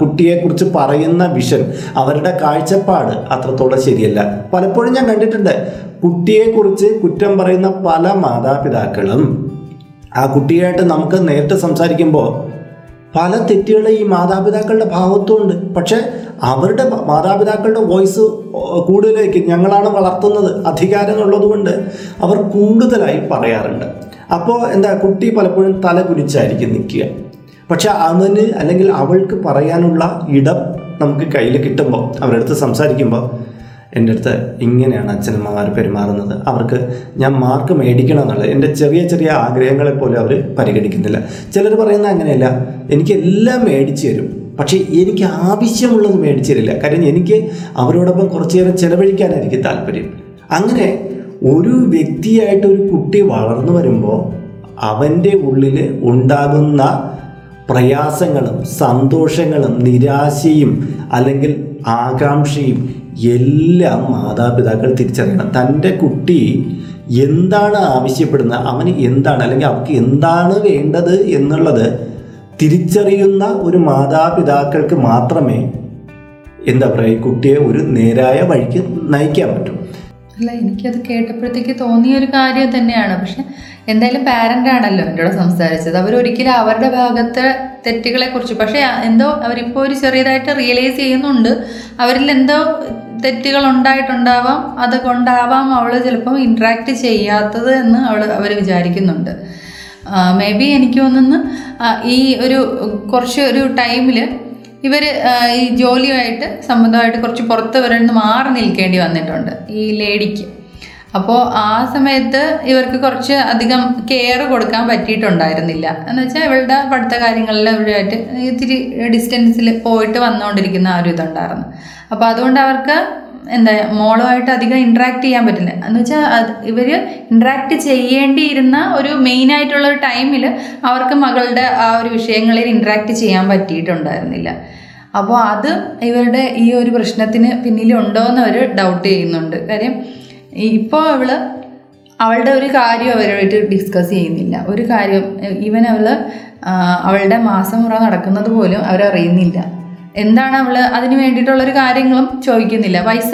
കുട്ടിയെക്കുറിച്ച് പറയുന്ന വിഷൻ അവരുടെ കാഴ്ചപ്പാട് അത്രത്തോളം ശരിയല്ല. പലപ്പോഴും ഞാൻ കണ്ടിട്ടുണ്ട് കുട്ടിയെക്കുറിച്ച് കുറ്റം പറയുന്ന പല മാതാപിതാക്കളും ആ കുട്ടിയായിട്ട് നമുക്ക് നേരിട്ട് സംസാരിക്കുമ്പോൾ പല തെറ്റുകൾ ഈ മാതാപിതാക്കളുടെ ഭാഗത്തുമുണ്ട് പക്ഷേ അവരുടെ മാതാപിതാക്കളുടെ വോയിസ് കൂടുതലേക്ക് ഞങ്ങളാണ് വളർത്തുന്നത് അധികാരം കൊണ്ട് അവർ കൂടുതലായി പറയാറുണ്ട്. അപ്പോൾ എന്താ കുട്ടി പലപ്പോഴും തല കുനിച്ചായിരിക്കും നിൽക്കുക. പക്ഷെ അവന് അല്ലെങ്കിൽ അവൾക്ക് പറയാനുള്ള ഇടം നമുക്ക് കയ്യിൽ കിട്ടുമ്പോൾ അവരുടെ അടുത്ത് സംസാരിക്കുമ്പോൾ എന്റെ അടുത്ത് ഇങ്ങനെയാണ് അച്ഛനമ്മമാർ പെരുമാറുന്നത്. അവർക്ക് ഞാൻ മാർക്ക് മേടിക്കണം എന്നുള്ളത് എന്റെ ചെറിയ ചെറിയ ആഗ്രഹങ്ങളെ പോലും അവർ പരിഗണിക്കുന്നില്ല. ചിലർ പറയുന്നത് അങ്ങനെയല്ല എനിക്ക് എല്ലാം മേടിച്ചു തരും പക്ഷേ എനിക്ക് ആവശ്യമുള്ളത് മേടിച്ചു തരില്ല. കാര്യം എനിക്ക് അവരോടൊപ്പം കുറച്ചു നേരം ചിലവഴിക്കാനായിരിക്കും താല്പര്യം. അങ്ങനെ ഒരു വ്യക്തിയായിട്ട് ഒരു കുട്ടി വളർന്നു വരുമ്പോൾ അവന്റെ ഉള്ളിൽ ഉണ്ടാകുന്ന പ്രയാസങ്ങളും സന്തോഷങ്ങളും നിരാശയും അല്ലെങ്കിൽ ആകാംക്ഷയും എല്ലാം മാതാപിതാക്കൾ തിരിച്ചറിയണം. തന്റെ കുട്ടി എന്താണ് ആവശ്യപ്പെടുന്നത്? അവന് എന്താണ് അല്ലെങ്കിൽ അവർക്ക് എന്താണ് വേണ്ടത് എന്നുള്ളത് തിരിച്ചറിയുന്ന ഒരു മാതാപിതാക്കൾക്ക് മാത്രമേ എന്താ പറയുക കുട്ടിയെ ഒരു നേരായ വഴിക്ക് നയിക്കാൻ പറ്റൂ. അല്ല എനിക്കത് കേട്ടപ്പോഴത്തേക്ക് തോന്നിയ ഒരു കാര്യം തന്നെയാണ്. പക്ഷെ എന്തായാലും പാരന്റ് ആണല്ലോ എന്റെ കൂടെ സംസാരിച്ചത്. അവർ ഒരിക്കലും അവരുടെ ഭാഗത്തെ തെറ്റുകളെ കുറിച്ച് പക്ഷെ എന്തോ അവരിപ്പോൾ ഒരു ചെറിയതായിട്ട് റിയലൈസ് ചെയ്യുന്നുണ്ട്. അവരിൽ എന്തോ തെറ്റുകൾ ഉണ്ടായിട്ടുണ്ടാവാം അതുകൊണ്ടാവാം അവൾ ചിലപ്പം ഇൻട്രാക്ട് ചെയ്യാത്തത് എന്ന് അവൾ അവർ വിചാരിക്കുന്നുണ്ട്. മേ ബി എനിക്ക് തോന്നുന്നു ഈ ഒരു കുറച്ച് ഒരു ടൈമിൽ ഇവർ ഈ ജോലിയായിട്ട് സംബന്ധമായിട്ട് കുറച്ച് പുറത്ത് വരുന്ന മാറി നിൽക്കേണ്ടി വന്നിട്ടുണ്ട് ഈ ലേഡിക്ക്. അപ്പോൾ ആ സമയത്ത് ഇവർക്ക് കുറച്ച് അധികം കെയർ കൊടുക്കാൻ പറ്റിയിട്ടുണ്ടായിരുന്നില്ല. എന്ന് വെച്ചാൽ ഇവളുടെ പഠിത്ത കാര്യങ്ങളിൽ ഇവരുമായിട്ട് ഇത്തിരി ഡിസ്റ്റൻസിൽ പോയിട്ട് വന്നുകൊണ്ടിരിക്കുന്ന ആ ഒരു ഇതുണ്ടായിരുന്നു. അപ്പോൾ അതുകൊണ്ട് അവർക്ക് എന്താ മോളുമായിട്ട് അധികം ഇൻട്രാക്ട് ചെയ്യാൻ പറ്റില്ല. എന്ന് വെച്ചാൽ അത് ഇവർ ഇൻട്രാക്ട് ചെയ്യേണ്ടിയിരുന്ന ഒരു മെയിൻ ആയിട്ടുള്ള ഒരു ടൈമിൽ അവർക്ക് മകളുടെ ആ ഒരു വിഷയങ്ങളിൽ ഇൻട്രാക്ട് ചെയ്യാൻ പറ്റിയിട്ടുണ്ടായിരുന്നില്ല. അപ്പോൾ അത് ഇവരുടെ ഈ ഒരു പ്രശ്നത്തിന് പിന്നിലുണ്ടോ എന്ന് അവർ ഡൗട്ട് ചെയ്യുന്നുണ്ട്. കാര്യം ഇപ്പോൾ അവൾ അവളുടെ ഒരു കാര്യം അവരുമായിട്ട് ഡിസ്കസ് ചെയ്യുന്നില്ല. ഒരു കാര്യം ഈവൻ അവൾ അവളുടെ മാസം മുറ നടക്കുന്നത് പോലും അവരറിയുന്നില്ല. എന്താണ് അവൾ അതിന് വേണ്ടിയിട്ടുള്ളൊരു കാര്യങ്ങളും ചോദിക്കുന്നില്ല. പൈസ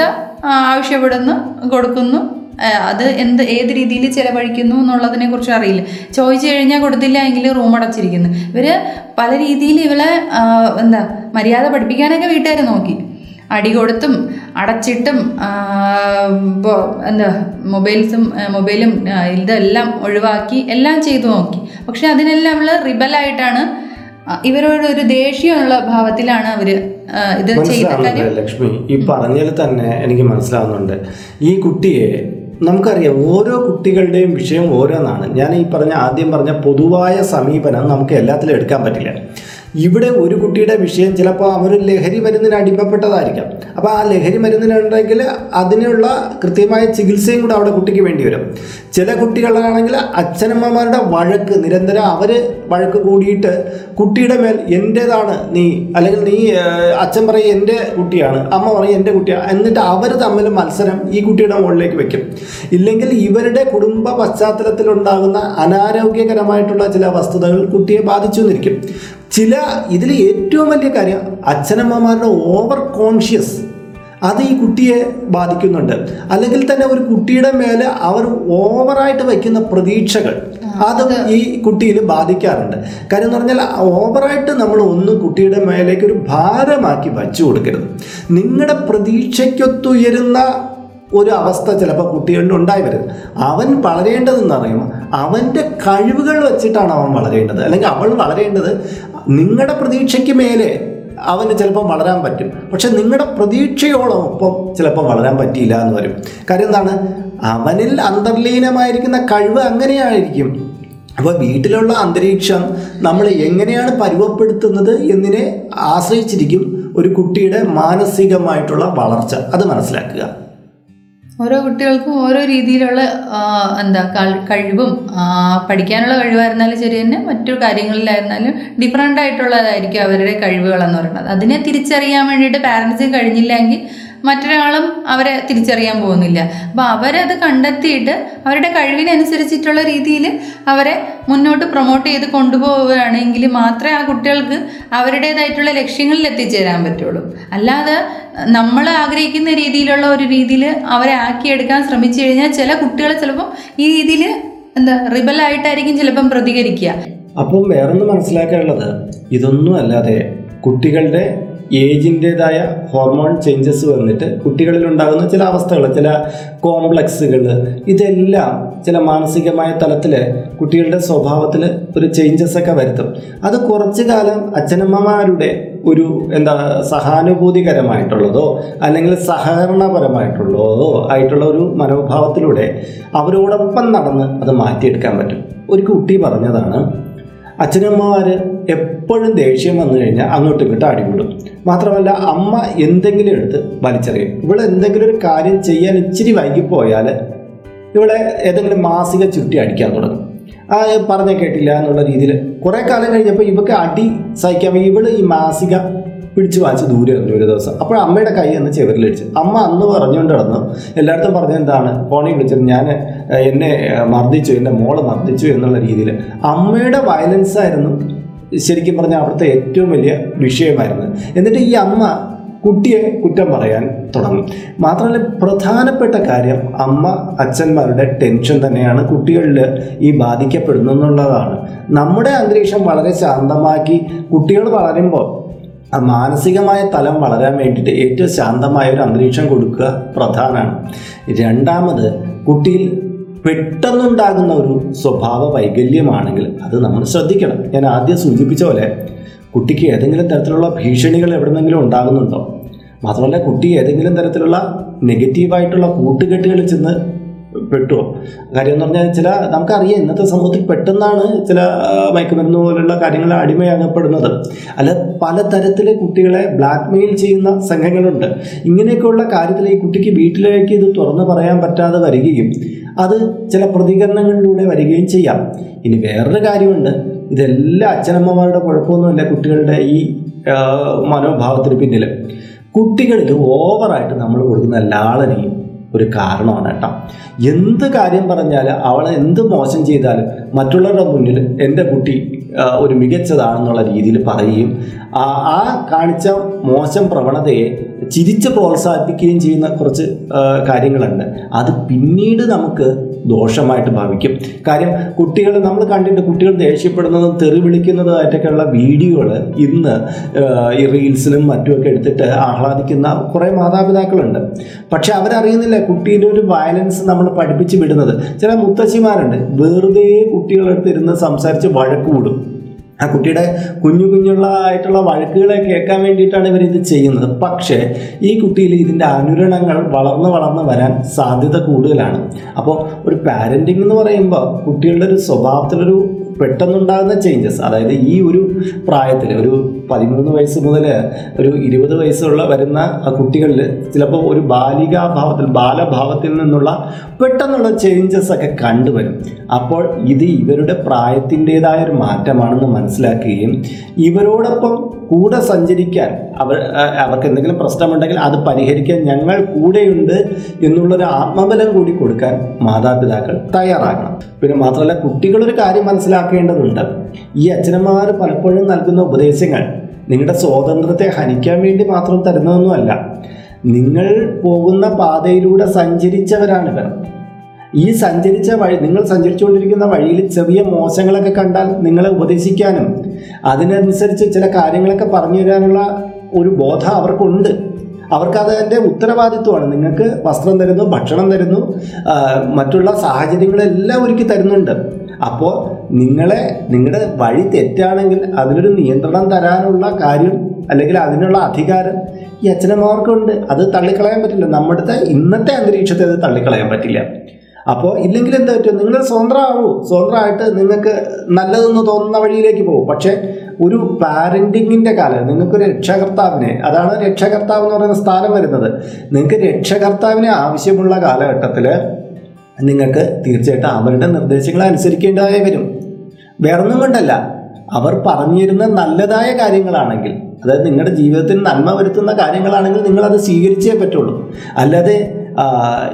ആവശ്യപ്പെടുന്നു കൊടുക്കുന്നു. അത് എന്ത് ഏത് രീതിയിൽ ചിലവഴിക്കുന്നു എന്നുള്ളതിനെ കുറിച്ച് അറിയില്ല. ചോദിച്ചു കഴിഞ്ഞാൽ കൊടുത്തില്ല എങ്കിൽ റൂം അടച്ചിരിക്കുന്നു. ഇവർ പല രീതിയിൽ ഇവളെ എന്താ മര്യാദ പഠിപ്പിക്കാനൊക്കെ വീട്ടുകാർ നോക്കി. അടി കൊടുത്തും അടച്ചിട്ടും ഇപ്പോൾ എന്താ മൊബൈൽസും മൊബൈലും ഇതെല്ലാം ഒഴിവാക്കി എല്ലാം ചെയ്തു നോക്കി. പക്ഷെ അതിനെല്ലാം അവൾ റിബലായിട്ടാണ് ഇവരോട് ഒരു ദേഷ്യമുള്ള ഭാവത്തിലാണ് അവർ ഇത് ചെയ്ത ലക്ഷ്മി. ഈ പറഞ്ഞതിൽ തന്നെ എനിക്ക് മനസ്സിലാവുന്നുണ്ട്. ഈ കുട്ടിയെ നമുക്കറിയാം ഓരോ കുട്ടികളുടെയും വിഷയം ഓരോന്നാണ്. ഞാൻ ഈ പറഞ്ഞ ആദ്യം പറഞ്ഞ പൊതുവായ സമീപനം നമുക്ക് എല്ലാത്തിലും എടുക്കാൻ പറ്റില്ല. ഇവിടെ ഒരു കുട്ടിയുടെ വിഷയം ചിലപ്പോൾ അവർ ലഹരി മരുന്നിന് അടിമപ്പെട്ടതായിരിക്കാം. അപ്പോൾ ആ ലഹരി മരുന്നിനുണ്ടെങ്കിൽ അതിനുള്ള കൃത്യമായ ചികിത്സയും കൂടെ അവിടെ കുട്ടിക്ക് വേണ്ടി വരും. ചില കുട്ടികളാണെങ്കിൽ അച്ഛനമ്മമാരുടെ വഴക്ക് നിരന്തരം അവർ വഴക്ക് കൂടിയിട്ട് കുട്ടിയുടെ മേൽ എന്റേതാണ് നീ അല്ലെങ്കിൽ നീ അച്ഛൻ പറയും എന്റെ കുട്ടിയാണ് അമ്മ പറയും എന്റെ കുട്ടിയാണ് എന്നിട്ട് അവർ തമ്മിൽ മത്സരം ഈ കുട്ടിയുടെ മുകളിലേക്ക് വെക്കും. ഇല്ലെങ്കിൽ ഇവരുടെ കുടുംബ പശ്ചാത്തലത്തിലുണ്ടാകുന്ന അനാരോഗ്യകരമായിട്ടുള്ള ചില വസ്തുതകൾ കുട്ടിയെ ബാധിച്ചു എന്നിരിക്കും ചില ഇതിൽ ഏറ്റവും വലിയ കാര്യം അച്ഛനമ്മമാരുടെ ഓവർ കോൺഷ്യസ് അത് ഈ കുട്ടിയെ ബാധിക്കുന്നുണ്ട്. അല്ലെങ്കിൽ തന്നെ ഒരു കുട്ടിയുടെ മേലെ അവർ ഓവറായിട്ട് വയ്ക്കുന്ന പ്രതീക്ഷകൾ അത് ഈ കുട്ടിയിൽ ബാധിക്കാറുണ്ട്. കാര്യം എന്ന് പറഞ്ഞാൽ ഓവറായിട്ട് നമ്മൾ ഒന്ന് കുട്ടിയുടെ മേലേക്ക് ഒരു ഭാരമാക്കി വച്ചു കൊടുക്കരുത്. നിങ്ങളുടെ പ്രതീക്ഷയ്ക്കൊത്തുയരുന്ന ഒരു അവസ്ഥ ചിലപ്പോൾ കുട്ടികളിൽ ഉണ്ടായി വരും അവൻ വളരേണ്ടതെന്ന് പറയുമ്പോൾ അവന്റെ കഴിവുകൾ വെച്ചിട്ടാണ് അവൻ വളരേണ്ടത്. അല്ലെങ്കിൽ അവൾ വളരേണ്ടത് നിങ്ങളുടെ പ്രതീക്ഷയ്ക്ക് മേലെ അവന് ചിലപ്പോൾ വളരാൻ പറ്റും. പക്ഷെ നിങ്ങളുടെ പ്രതീക്ഷയോളം ഒപ്പം ചിലപ്പോൾ വളരാൻ പറ്റിയില്ല എന്ന് വരും. കാര്യം എന്താണ്? അവനിൽ അന്തർലീനമായിരിക്കുന്ന കഴിവ് അങ്ങനെയായിരിക്കും. അപ്പോൾ വീട്ടിലുള്ള അന്തരീക്ഷം നമ്മൾ എങ്ങനെയാണ് പരുവപ്പെടുത്തുന്നത് എന്നതിനെ ആശ്രയിച്ചിരിക്കും ഒരു കുട്ടിയുടെ മാനസികമായിട്ടുള്ള വളർച്ച. അത് മനസ്സിലാക്കുക. ഓരോ കുട്ടികൾക്കും ഓരോ രീതിയിലുള്ള എന്താ കഴിവും പഠിക്കാനുള്ള കഴിവായിരുന്നാലും ശരി തന്നെ മറ്റു കാര്യങ്ങളിലായിരുന്നാലും ഡിഫറെന്റ് ആയിട്ടുള്ളതായിരിക്കും അവരുടെ കഴിവുകളെന്ന് പറയുന്നത്. അതിനെ തിരിച്ചറിയാൻ വേണ്ടിയിട്ട് പാരൻസിന് കഴിഞ്ഞില്ലെങ്കിൽ മറ്റൊരാളും അവരെ തിരിച്ചറിയാൻ പോകുന്നില്ല. അപ്പോൾ അവരത് കണ്ടെത്തിയിട്ട് അവരുടെ കഴിവിനനുസരിച്ചിട്ടുള്ള രീതിയിൽ അവരെ മുന്നോട്ട് പ്രൊമോട്ട് ചെയ്ത് കൊണ്ടുപോവുകയാണെങ്കിൽ മാത്രമേ ആ കുട്ടികൾക്ക് അവരുടേതായിട്ടുള്ള ലക്ഷ്യങ്ങളിൽ എത്തിച്ചേരാൻ പറ്റുള്ളൂ. അല്ലാതെ നമ്മൾ ആഗ്രഹിക്കുന്ന രീതിയിലുള്ള ഒരു രീതിയിൽ അവരെ ആക്കിയെടുക്കാൻ ശ്രമിച്ചു കഴിഞ്ഞാൽ ചില കുട്ടികൾ ചിലപ്പം ഈ രീതിയിൽ എന്താ റിബലായിട്ടായിരിക്കും ചിലപ്പം പ്രതികരിക്കുക. അപ്പം വേറൊന്ന് മനസ്സിലാക്കാനുള്ളത് ഇതൊന്നും അല്ലാതെ കുട്ടികളുടെ ഏജിന്റെതായ ഹോർമോൺ ചേഞ്ചസ് വന്നിട്ട് കുട്ടികളിൽ ഉണ്ടാകുന്ന ചില അവസ്ഥകൾ ചില കോംപ്ലക്സുകൾ ഇതെല്ലാം ചില മാനസികമായ തലത്തിൽ കുട്ടികളുടെ സ്വഭാവത്തിൽ ഒരു ചേഞ്ചസ് ഒക്കെ വരുത്തും. അത് കുറച്ചു കാലം അച്ഛനമ്മമാരുടെ ഒരു എന്താ സഹാനുഭൂതികരമായിട്ടുള്ളതോ അല്ലെങ്കിൽ സഹകരണപരമായിട്ടുള്ളതോ ആയിട്ടുള്ള ഒരു മനോഭാവത്തിലൂടെ അവരോടൊപ്പം നടന്ന് അത് മാറ്റിയെടുക്കാൻ പറ്റും. ഒരു കുട്ടി പറഞ്ഞതാണ് അച്ഛനമ്മമാർ എപ്പോഴും ദേഷ്യം വന്നു കഴിഞ്ഞാൽ അങ്ങോട്ടും ഇങ്ങോട്ടും അടികൂടും. മാത്രമല്ല അമ്മ എന്തെങ്കിലും എടുത്ത് വലിച്ചെറിയും. ഇവിടെ എന്തെങ്കിലും ഒരു കാര്യം ചെയ്യാൻ ഇച്ചിരി വൈകിപ്പോയാൽ ഇവിടെ ഏതെങ്കിലും മാസിക ചുറ്റി അടിക്കാൻ തുടങ്ങും. ആ പറഞ്ഞ കേട്ടില്ല എന്നുള്ള രീതിയിൽ കുറേ കാലം കഴിഞ്ഞപ്പോൾ ഇവക്ക് അടി സഹിക്കാൻ ഇവിടെ ഈ മാസിക പിടിച്ചു വാങ്ങിച്ച് ദൂരെ എറിഞ്ഞു ഒരു ദിവസം. അപ്പോൾ അമ്മയുടെ കൈ എന്ന് ചെവരിലടിച്ചു. അമ്മ അന്ന് പറഞ്ഞുകൊണ്ട് നടന്നു. എല്ലായിടത്തും പറഞ്ഞ എന്താണ്? ഫോണിൽ വിളിച്ചത്. ഞാൻ എന്നെ മർദ്ദിച്ചു. എന്റെ മോളെ മർദ്ദിച്ചു എന്നുള്ള രീതിയിൽ. അമ്മയുടെ വയലൻസ് ആയിരുന്നു ശരിക്കും പറഞ്ഞാൽ അവിടുത്തെ ഏറ്റവും വലിയ വിഷയമായിരുന്നു. എന്നിട്ട് ഈ അമ്മ കുട്ടിയെ കുറ്റം പറയാൻ തുടങ്ങും. മാത്രമല്ല പ്രധാനപ്പെട്ട കാര്യം അമ്മ അച്ഛന്മാരുടെ ടെൻഷൻ തന്നെയാണ്. കുട്ടികളിൽ ഈ ബാധിക്കപ്പെടുന്നു എന്നുള്ളതാണ്. നമ്മുടെ അന്തരീക്ഷം വളരെ ശാന്തമാക്കി കുട്ടികൾ വളരുമ്പോൾ മാനസികമായ തലം വളരാൻ വേണ്ടിയിട്ട് ഏറ്റവും ശാന്തമായ ഒരു അന്തരീക്ഷം കൊടുക്കുക പ്രധാനമാണ്. രണ്ടാമത് കുട്ടിയിൽ പെട്ടെന്നുണ്ടാകുന്ന ഒരു സ്വഭാവ വൈകല്യമാണെങ്കിൽ അത് നമ്മൾ ശ്രദ്ധിക്കണം. ഞാൻ ആദ്യം സൂചിപ്പിച്ച പോലെ കുട്ടിക്ക് ഏതെങ്കിലും തരത്തിലുള്ള ഭീഷണികൾ എവിടെന്നെങ്കിലും ഉണ്ടാകുന്നുണ്ടോ? മാത്രമല്ല കുട്ടി ഏതെങ്കിലും തരത്തിലുള്ള നെഗറ്റീവായിട്ടുള്ള കൂട്ടുകെട്ടുകളിൽ ചെന്ന് പെട്ടുവോ കാര്യം എന്ന് പറഞ്ഞാൽ ചില നമുക്കറിയാം ഇന്നത്തെ സമൂഹത്തിൽ പെട്ടെന്നാണ് ചില മയക്കുമരുന്ന് പോലുള്ള കാര്യങ്ങൾ അടിമയാകപ്പെടുന്നത്. അല്ല പലതരത്തിൽ കുട്ടികളെ ബ്ലാക്ക് മെയിൽ ചെയ്യുന്ന സംഘങ്ങളുണ്ട്. ഇങ്ങനെയൊക്കെയുള്ള കാര്യത്തിൽ ഈ കുട്ടിക്ക് വീട്ടിലേക്ക് ഇത് തുറന്നു പറയാൻ പറ്റാതെ വരികയും അത് ചില പ്രതികരണങ്ങളിലൂടെ വരികയും ചെയ്യാം. ഇനി വേറൊരു കാര്യമുണ്ട്. ഇതെല്ലാം അച്ഛനമ്മമാരുടെ കുഴപ്പമൊന്നുമില്ല കുട്ടികളുടെ ഈ മനോഭാവത്തിന് പിന്നിൽ കുട്ടികളിൽ ഓവറായിട്ട് നമ്മൾ കൊടുക്കുന്ന ലാളനയും ഒരു കാരണമാണ് കേട്ടോ. എന്ത് കാര്യം പറഞ്ഞാൽ അവളെ എന്ത് മോശം ചെയ്താലും മറ്റുള്ളവരുടെ മുന്നിൽ എന്റെ കുട്ടി ഒരു മികച്ചതാണെന്നുള്ള രീതിയിൽ പറയുകയും ആ ആ കാണിച്ച മോശം പ്രവണതയെ ചിരിച്ച് പ്രോത്സാഹിപ്പിക്കുകയും ചെയ്യുന്ന കുറച്ച് കാര്യങ്ങളുണ്ട്. അത് പിന്നീട് നമുക്ക് ദോഷമായിട്ട് ഭാവിക്കും കാര്യം കുട്ടികൾ നമ്മൾ കണ്ടിട്ട് കുട്ടികൾ ദേഷ്യപ്പെടുന്നതും തെറി വിളിക്കുന്നതുമായിട്ടൊക്കെയുള്ള വീഡിയോകൾ ഇന്ന് ഈ റീൽസിലും മറ്റുമൊക്കെ എടുത്തിട്ട് ആഹ്ലാദിക്കുന്ന കുറേ മാതാപിതാക്കളുണ്ട്. പക്ഷെ അവരറിയുന്നില്ല കുട്ടീന്റെ ഒരു വയലൻസ് നമ്മൾ പഠിപ്പിച്ച് വിടുന്നത്. ചില മുത്തശ്ശിമാരുണ്ട് വെറുതെ കുട്ടികളെടുത്ത് ഇരുന്ന് സംസാരിച്ച് വഴക്ക് കൂടും ആ കുട്ടിയുടെ കുഞ്ഞു കുഞ്ഞുള്ള ആയിട്ടുള്ള വഴക്കുകളെ കേൾക്കാൻ വേണ്ടിയിട്ടാണ് ഇവർ ഇത് ചെയ്യുന്നത്. പക്ഷേ ഈ കുട്ടിയിൽ ഇതിന്റെ അനുരണങ്ങൾ വളർന്ന് വളർന്ന് വരാൻ സാധ്യത കൂടുതലാണ്. അപ്പോൾ ഒരു പാരന്റിങ് എന്ന് പറയുമ്പോൾ കുട്ടികളുടെ ഒരു സ്വഭാവത്തിലൊരു പെട്ടെന്നുണ്ടാകുന്ന ചേഞ്ചസ് അതായത് ഈ ഒരു പ്രായത്തിൽ ഒരു പതിമൂന്ന് വയസ്സ് മുതൽ ഒരു ഇരുപത് വയസ്സുള്ള വരുന്ന കുട്ടികളിൽ ചിലപ്പോൾ ഒരു ബാലികാഭാവത്തിൽ ബാലഭാവത്തിൽ നിന്നുള്ള പെട്ടെന്നുള്ള ചേഞ്ചസ് ഒക്കെ കണ്ടുവരും. അപ്പോൾ ഇത് ഇവരുടെ പ്രായത്തിന്റെതായ ഒരു മാറ്റമാണെന്ന് മനസ്സിലാക്കുകയും ഇവരോടൊപ്പം കൂടെ സഞ്ചരിക്കാൻ അവർ അവർക്ക് എന്തെങ്കിലും പ്രശ്നമുണ്ടെങ്കിൽ അത് പരിഹരിക്കാൻ ഞങ്ങൾ കൂടെയുണ്ട് എന്നുള്ളൊരു ആത്മബലം കൂടി കൊടുക്കാൻ മാതാപിതാക്കൾ തയ്യാറാകണം. പിന്നെ മാത്രമല്ല കുട്ടികളൊരു കാര്യം മനസ്സിലാക്കേണ്ടതുണ്ട്. ഈ അച്ഛനമ്മമാർ പലപ്പോഴും നൽകുന്ന ഉപദേശങ്ങൾ നിങ്ങളുടെ സ്വാതന്ത്ര്യത്തെ ഹനിക്കാൻ വേണ്ടി മാത്രം തരുന്നതൊന്നുമല്ല. നിങ്ങൾ പോകുന്ന പാതയിലൂടെ സഞ്ചരിച്ചവരാണിവർ. ഈ സഞ്ചരിച്ച വഴി നിങ്ങൾ സഞ്ചരിച്ചുകൊണ്ടിരിക്കുന്ന വഴിയിൽ ചെറിയ മോശങ്ങളൊക്കെ കണ്ടാൽ നിങ്ങളെ ഉപദേശിക്കാനും അതിനനുസരിച്ച് ചില കാര്യങ്ങളൊക്കെ പറഞ്ഞു തരാനുള്ള ഒരു ബോധം അവർക്കുണ്ട്. അവർക്ക് ഉത്തരവാദിത്വമാണ്. നിങ്ങൾക്ക് വസ്ത്രം തരുന്നു ഭക്ഷണം തരുന്നു മറ്റുള്ള സാഹചര്യങ്ങളെല്ലാം ഒരുക്കി തരുന്നുണ്ട്. അപ്പോൾ നിങ്ങളെ നിങ്ങളുടെ വഴി തെറ്റാണെങ്കിൽ അതിനൊരു നിയന്ത്രണം തരാനുള്ള കാര്യം അല്ലെങ്കിൽ അതിനുള്ള അധികാരം ഈ അച്ഛനമ്മമാർക്കുണ്ട്. അത് തള്ളിക്കളയാൻ പറ്റില്ല. നമ്മുടെ ഇന്നത്തെ അന്തരീക്ഷത്തെ അത് തള്ളിക്കളയാൻ പറ്റില്ല. അപ്പോൾ ഇല്ലെങ്കിൽ എന്താ പറ്റും നിങ്ങൾ സ്വതന്ത്രമാവൂ. സ്വതന്ത്രമായിട്ട് നിങ്ങൾക്ക് നല്ലതെന്ന് തോന്നുന്ന വഴിയിലേക്ക് പോകും. പക്ഷേ ഒരു പാരന്റിങ്ങിന്റെ കാലം നിങ്ങൾക്കൊരു രക്ഷകർത്താവിനെ അതാണ് രക്ഷകർത്താവ് എന്ന് പറയുന്ന സ്ഥാനം വരുന്നത്. നിങ്ങൾക്ക് രക്ഷകർത്താവിനെ ആവശ്യമുള്ള കാലഘട്ടത്തിൽ നിങ്ങൾക്ക് തീർച്ചയായിട്ടും അവരുടെ നിർദ്ദേശങ്ങൾ അനുസരിക്കേണ്ടതായി വരും. വേറൊന്നും കൊണ്ടല്ല. അവർ പറഞ്ഞിരുന്ന നല്ലതായ കാര്യങ്ങളാണെങ്കിൽ അതായത് നിങ്ങളുടെ ജീവിതത്തിൽ നന്മ വരുത്തുന്ന കാര്യങ്ങളാണെങ്കിൽ നിങ്ങളത് സ്വീകരിച്ചേ പറ്റുള്ളൂ. അല്ലാതെ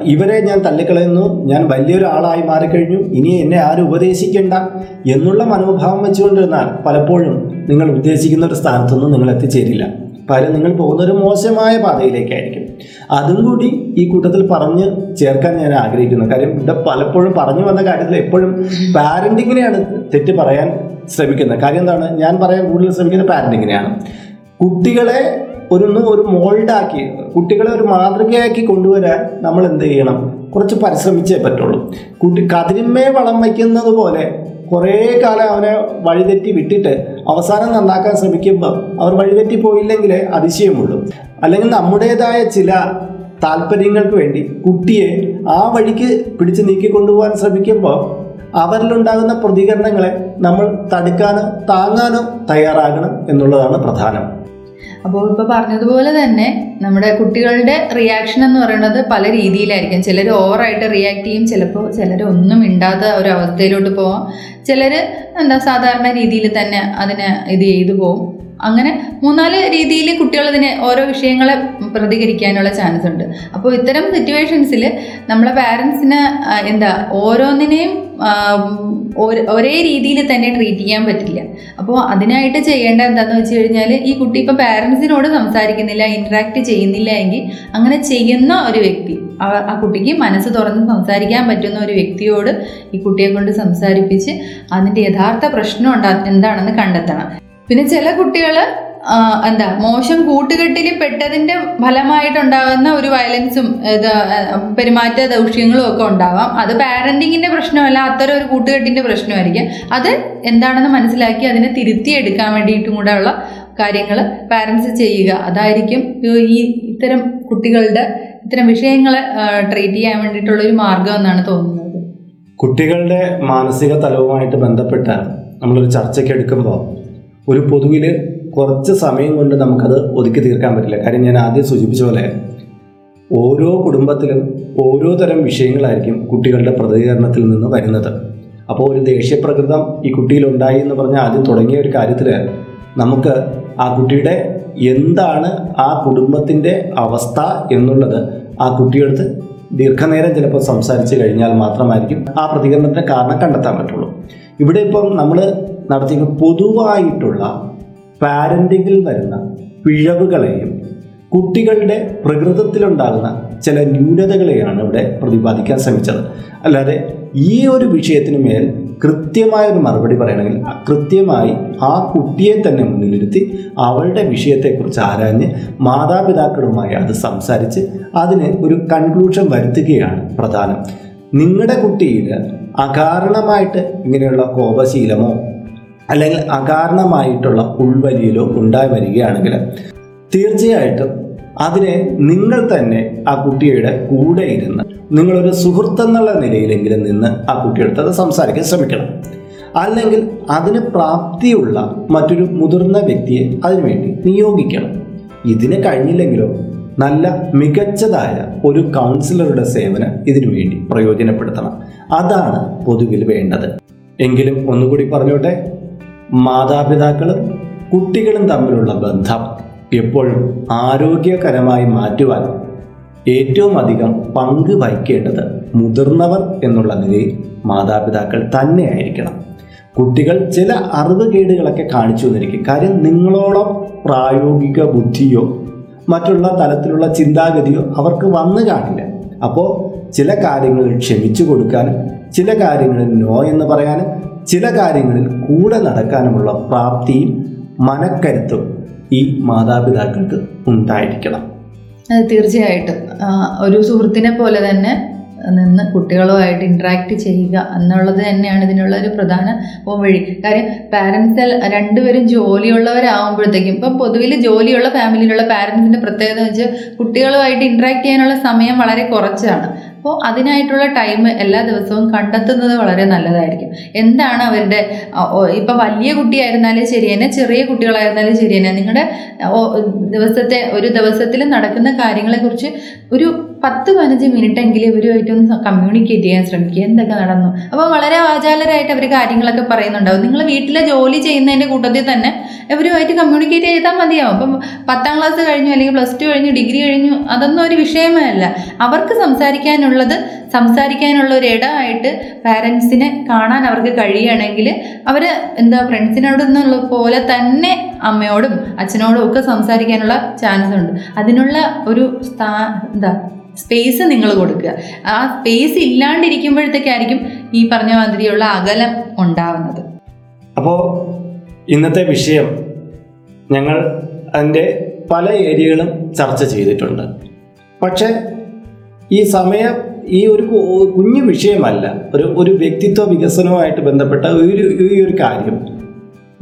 ഇവരെ ഞാൻ തള്ളിക്കളയുന്നു ഞാൻ വലിയൊരാളായി മാറിക്കഴിഞ്ഞു ഇനി എന്നെ ആരും ഉപദേശിക്കേണ്ട എന്നുള്ള മനോഭാവം വെച്ചുകൊണ്ടിരുന്നാൽ പലപ്പോഴും നിങ്ങൾ ഉദ്ദേശിക്കുന്ന ഒരു സ്ഥാനത്തൊന്നും നിങ്ങൾ എത്തിച്ചേരില്ല പകരം നിങ്ങൾ പോകുന്ന ഒരു മോശമായ പാതയിലേക്കായിരിക്കും. അതും കൂടി ഈ കൂട്ടത്തിൽ പറഞ്ഞ് ചേർക്കാൻ ഞാൻ ആഗ്രഹിക്കുന്നു. കാര്യം ഇവിടെ പലപ്പോഴും പറഞ്ഞു വന്ന കാര്യത്തിൽ എപ്പോഴും പാരന്റിങ്ങിനെയാണ് തെറ്റ് പറയാൻ ശ്രമിക്കുന്നത്. കാര്യം എന്താണ്? ഞാൻ പറയാൻ കൂടുതൽ ശ്രമിക്കുന്നത് പാരന്റിങ്ങിനെയാണ് കുട്ടികളെ ഒരു ഒരു മോൾഡാക്കി കുട്ടികളെ ഒരു മാതൃകയാക്കി കൊണ്ടുവരാൻ നമ്മൾ എന്ത് ചെയ്യണം? കുറച്ച് പരിശ്രമിച്ചേ പറ്റുള്ളൂ. കുട്ടി കതിരിന്മേ വളം വയ്ക്കുന്നത് പോലെ കുറേ കാലം അവനെ വഴിതെറ്റി വിട്ടിട്ട് അവസാനം നന്നാക്കാൻ ശ്രമിക്കുമ്പോൾ അവർ വഴിതെറ്റി പോയില്ലെങ്കിൽ അതിശയമുള്ളൂ. അല്ലെങ്കിൽ നമ്മുടേതായ ചില താല്പര്യങ്ങൾക്ക് വേണ്ടി കുട്ടിയെ ആ വഴിക്ക് പിടിച്ച് നീക്കിക്കൊണ്ടുപോകാൻ ശ്രമിക്കുമ്പോൾ അവരിലുണ്ടാകുന്ന പ്രതികരണങ്ങളെ നമ്മൾ തടുക്കാനോ താങ്ങാനോ തയ്യാറാകണം എന്നുള്ളതാണ് പ്രധാനം. അപ്പോൾ ഇപ്പോൾ പറഞ്ഞതുപോലെ തന്നെ നമ്മുടെ കുട്ടികളുടെ റിയാക്ഷൻ എന്ന് പറയുന്നത് പല രീതിയിലായിരിക്കും. ചിലർ ഓവറായിട്ട് റിയാക്ട് ചെയ്യും ചിലപ്പോൾ ചിലർ ഒന്നും ഇണ്ടാത്ത ഒരു അവസ്ഥയിലോട്ട് പോവാം. ചിലർ എന്താ സാധാരണ രീതിയിൽ തന്നെ അതിനെ ഇത് ചെയ്തു പോകും അങ്ങനെ മൂന്നാൽ രീതിയിൽ കുട്ടികൾ ഇതിനെ ഓരോ വിഷയങ്ങളെ പ്രതികരിക്കാനുള്ള ചാൻസ് ഉണ്ട്. അപ്പോൾ ഇത്തരം സിറ്റുവേഷൻസിൽ നമ്മളെ പാരൻസിന് എന്താ ഓരോന്നിനെയും ഒരേ- രീതിയിൽ തന്നെ ട്രീറ്റ് ചെയ്യാൻ പറ്റില്ല. അപ്പോൾ അതിനായിട്ട് ചെയ്യേണ്ട എന്താണെന്ന് വെച്ച് കഴിഞ്ഞാൽ ഈ കുട്ടി ഇപ്പോൾ പാരൻസിനോട് സംസാരിക്കുന്നില്ല ഇൻട്രാക്ട് ചെയ്യുന്നില്ല എങ്കിൽ അങ്ങനെ ചെയ്യുന്ന ഒരു വ്യക്തി ആ കുട്ടിക്ക് മനസ്സ് തുറന്ന് സംസാരിക്കാൻ പറ്റുന്ന ഒരു വ്യക്തിയോട് ഈ കുട്ടിയെ കൊണ്ട് സംസാരിപ്പിച്ച് അതിന്റെ യഥാർത്ഥ പ്രശ്നം ഉണ്ടാ എന്താണെന്ന് കണ്ടെത്തണം. പിന്നെ ചില കുട്ടികൾ എന്താ മോശം കൂട്ടുകെട്ടിൽ പെട്ടതിന്റെ ഫലമായിട്ടുണ്ടാകുന്ന ഒരു വയലൻസും ഇത് പെരുമാറ്റ ദൗഷ്യങ്ങളും ഒക്കെ ഉണ്ടാവാം. അത് പാരന്റിങ്ങിന്റെ പ്രശ്നമല്ല അത്തരം ഒരു കൂട്ടുകെട്ടിന്റെ പ്രശ്നമായിരിക്കും. അത് എന്താണെന്ന് മനസ്സിലാക്കി അതിനെ തിരുത്തിയെടുക്കാൻ വേണ്ടിയിട്ടും കൂടെ ഉള്ള കാര്യങ്ങൾ പാരൻസ് ചെയ്യുക. അതായിരിക്കും ഈ ഇത്തരം കുട്ടികളുടെ ഇത്തരം വിഷയങ്ങളെ ട്രീറ്റ് ചെയ്യാൻ വേണ്ടിയിട്ടുള്ള ഒരു മാർഗം എന്നാണ് തോന്നുന്നത്. കുട്ടികളുടെ മാനസിക തലവുമായിട്ട് ബന്ധപ്പെട്ട നമ്മളൊരു ചർച്ചയ്ക്ക് എടുക്കുമ്പോൾ ഒരു പൊതുവിൽ കുറച്ച് സമയം കൊണ്ട് നമുക്കത് ഒതുക്കി തീർക്കാൻ പറ്റില്ല. കാര്യം ഞാൻ ആദ്യം സൂചിപ്പിച്ച പോലെ ഓരോ കുടുംബത്തിലും ഓരോ തരം വിഷയങ്ങളായിരിക്കും കുട്ടികളുടെ പ്രതികരണത്തിൽ നിന്ന് വരുന്നത്. അപ്പോൾ ഒരു ദേഷ്യപ്രകൃതം ഈ കുട്ടിയിലുണ്ടായി എന്ന് പറഞ്ഞാൽ ആദ്യം തുടങ്ങിയ ഒരു കാര്യത്തിൽ നമുക്ക് ആ കുട്ടിയുടെ എന്താണ് ആ കുടുംബത്തിന്റെ അവസ്ഥ എന്നുള്ളത് ആ കുട്ടിയെടുത്ത് ദീർഘനേരം ചിലപ്പോൾ സംസാരിച്ച് കഴിഞ്ഞാൽ മാത്രമായിരിക്കും ആ പ്രതികരണത്തിന് കാരണം കണ്ടെത്താൻ പറ്റുള്ളൂ. ഇവിടെ ഇപ്പം നമ്മൾ നടത്തിയ പൊതുവായിട്ടുള്ള പാരന്റിങ്ങിൽ വരുന്ന പിഴവുകളെയും കുട്ടികളുടെ പ്രകൃതത്തിലുണ്ടാകുന്ന ചില ന്യൂനതകളെയാണ് ഇവിടെ പ്രതിപാദിക്കാൻ ശ്രമിച്ചത്. അല്ലാതെ ഈ ഒരു വിഷയത്തിന് മേൽ കൃത്യമായ ഒരു മറുപടി പറയണമെങ്കിൽ കൃത്യമായി ആ കുട്ടിയെ തന്നെ മുന്നിലിരുത്തി അവളുടെ വിഷയത്തെക്കുറിച്ച് ആരാഞ്ഞ് മാതാപിതാക്കളുമായി അത് സംസാരിച്ച് അതിന് ഒരു കൺക്ലൂഷൻ വരുത്തുകയാണ് പ്രധാനം. നിങ്ങളുടെ കുട്ടിയിൽ അകാരണമായിട്ട് ഇങ്ങനെയുള്ള കോപശീലമോ അല്ലെങ്കിൽ അകാരണമായിട്ടുള്ള ഉൾവലിയിലോ ഉണ്ടായി വരികയാണെങ്കിൽ തീർച്ചയായിട്ടും അതിനെ നിങ്ങൾ തന്നെ ആ കുട്ടിയുടെ കൂടെ ഇരുന്ന് നിങ്ങളൊരു സുഹൃത്തെന്നുള്ള നിലയിലെങ്കിലും നിന്ന് ആ കുട്ടിയെടുത്ത് അത് സംസാരിക്കാൻ ശ്രമിക്കണം. അല്ലെങ്കിൽ അതിന് പ്രാപ്തിയുള്ള മറ്റൊരു മുതിർന്ന വ്യക്തിയെ അതിനുവേണ്ടി നിയോഗിക്കണം. ഇതിന് കഴിഞ്ഞില്ലെങ്കിലോ നല്ല മികച്ചതായ ഒരു കൗൺസിലറുടെ സേവനം ഇതിനു വേണ്ടി പ്രയോജനപ്പെടുത്തണം. അതാണ് പൊതുവിൽ വേണ്ടത്. എങ്കിലും ഒന്നുകൂടി പറഞ്ഞോട്ടെ? മാതാപിതാക്കളും കുട്ടികളും തമ്മിലുള്ള ബന്ധം എപ്പോഴും ആരോഗ്യകരമായി മാറ്റുവാൻ ഏറ്റവും അധികം പങ്ക് വഹിക്കേണ്ടത് മുതിർന്നവർ എന്നുള്ള നിലയിൽ മാതാപിതാക്കൾ തന്നെയായിരിക്കണം. കുട്ടികൾ ചില അറിവുകേടുകളൊക്കെ കാണിച്ചു വന്നിരിക്കും കാര്യം നിങ്ങളോളം പ്രായോഗിക ബുദ്ധിയോ മറ്റുള്ള തലത്തിലുള്ള ചിന്താഗതിയോ അവർക്ക് വന്നു കാണില്ല. അപ്പോൾ ചില കാര്യങ്ങളിൽ ക്ഷമിച്ചു കൊടുക്കാനും ചില കാര്യങ്ങളിൽ നോ എന്ന് പറയാനും ചില കാര്യങ്ങളിൽ കൂടെ നടക്കാനുമുള്ള പ്രാപ്തിയും മനക്കരുത്തും ഈ മാതാപിതാക്കൾക്ക് ഉണ്ടായിരിക്കണം. തീർച്ചയായിട്ടും. ഒരു സുഹൃത്തിനെ പോലെ തന്നെ നിന്ന് കുട്ടികളുമായിട്ട് ഇൻട്രാക്ട് ചെയ്യുക എന്നുള്ളത് തന്നെയാണ് ഇതിനുള്ള ഒരു പ്രധാന വഴി. കാര്യം പാരൻസ് രണ്ടുപേരും ജോലിയുള്ളവരാകുമ്പോഴത്തേക്കും ഇപ്പം പൊതുവിൽ ജോലിയുള്ള ഫാമിലിയിലുള്ള പാരൻസിന്റെ പ്രത്യേകത എന്ന് വെച്ചാൽ കുട്ടികളുമായിട്ട് ഇൻട്രാക്ട് ചെയ്യാനുള്ള സമയം വളരെ കുറച്ചാണ്. അപ്പോൾ അതിനായിട്ടുള്ള ടൈം എല്ലാ ദിവസവും കണ്ടെത്തുന്നത് വളരെ നല്ലതായിരിക്കും. എന്താണ് അവരുടെ ഇപ്പം വലിയ കുട്ടിയായിരുന്നാലും ശരി തന്നെ ചെറിയ കുട്ടികളായിരുന്നാലും ശരി തന്നെ നിങ്ങളുടെ ദിവസത്തെ ഒരു ദിവസത്തിൽ നടക്കുന്ന കാര്യങ്ങളെക്കുറിച്ച് ഒരു പത്ത് പതിനഞ്ച് മിനിറ്റ് എങ്കിലും ഇവരുമായിട്ടൊന്ന് കമ്മ്യൂണിക്കേറ്റ് ചെയ്യാൻ ശ്രമിക്കുക. എന്തൊക്കെ നടന്നു? അപ്പോൾ വളരെ വാചാലരായിട്ട് അവർ കാര്യങ്ങളൊക്കെ പറയുന്നുണ്ടാവും. നിങ്ങൾ വീട്ടിലെ ജോലി ചെയ്യുന്നതിന്റെ കൂട്ടത്തിൽ തന്നെ ഇവരുമായിട്ട് കമ്മ്യൂണിക്കേറ്റ് ചെയ്താൽ മതിയാവും. അപ്പം പത്താം ക്ലാസ് കഴിഞ്ഞു അല്ലെങ്കിൽ പ്ലസ് ടു കഴിഞ്ഞു ഡിഗ്രി കഴിഞ്ഞു അതൊന്നും ഒരു വിഷയമേ അല്ല അവർക്ക് സംസാരിക്കാനുള്ളത് സംസാരിക്കാനുള്ള ഒരു ഇടമായിട്ട് പാരൻസിനെ കാണാൻ അവർക്ക് കഴിയുകയാണെങ്കിൽ അവർ എന്താ ഫ്രണ്ട്സിനോട് നിന്നുള്ള പോലെ തന്നെ അമ്മയോടും അച്ഛനോടും ഒക്കെ സംസാരിക്കാനുള്ള ചാൻസ് ഉണ്ട്. അതിനുള്ള ഒരു സ്ഥാ എന്താ സ്പേസ് നിങ്ങൾ കൊടുക്കുക. ആ സ്പേസ് ഇല്ലാണ്ടിരിക്കുമ്പോഴത്തേക്കായിരിക്കും ഈ പറഞ്ഞ മാതിരിയുള്ള അകലം ഉണ്ടാവുന്നത്. അപ്പോൾ ഇന്നത്തെ വിഷയം ഞങ്ങൾ അതിന്റെ പല ഏരിയകളും ചർച്ച ചെയ്തിട്ടുണ്ട്. പക്ഷേ ഈ സമയം ഈ ഒരു കുഞ്ഞു വിഷയമല്ല. ഒരു ഒരു വ്യക്തിത്വ വികസനവുമായിട്ട് ബന്ധപ്പെട്ട ഒരു ഈ ഒരു കാര്യം.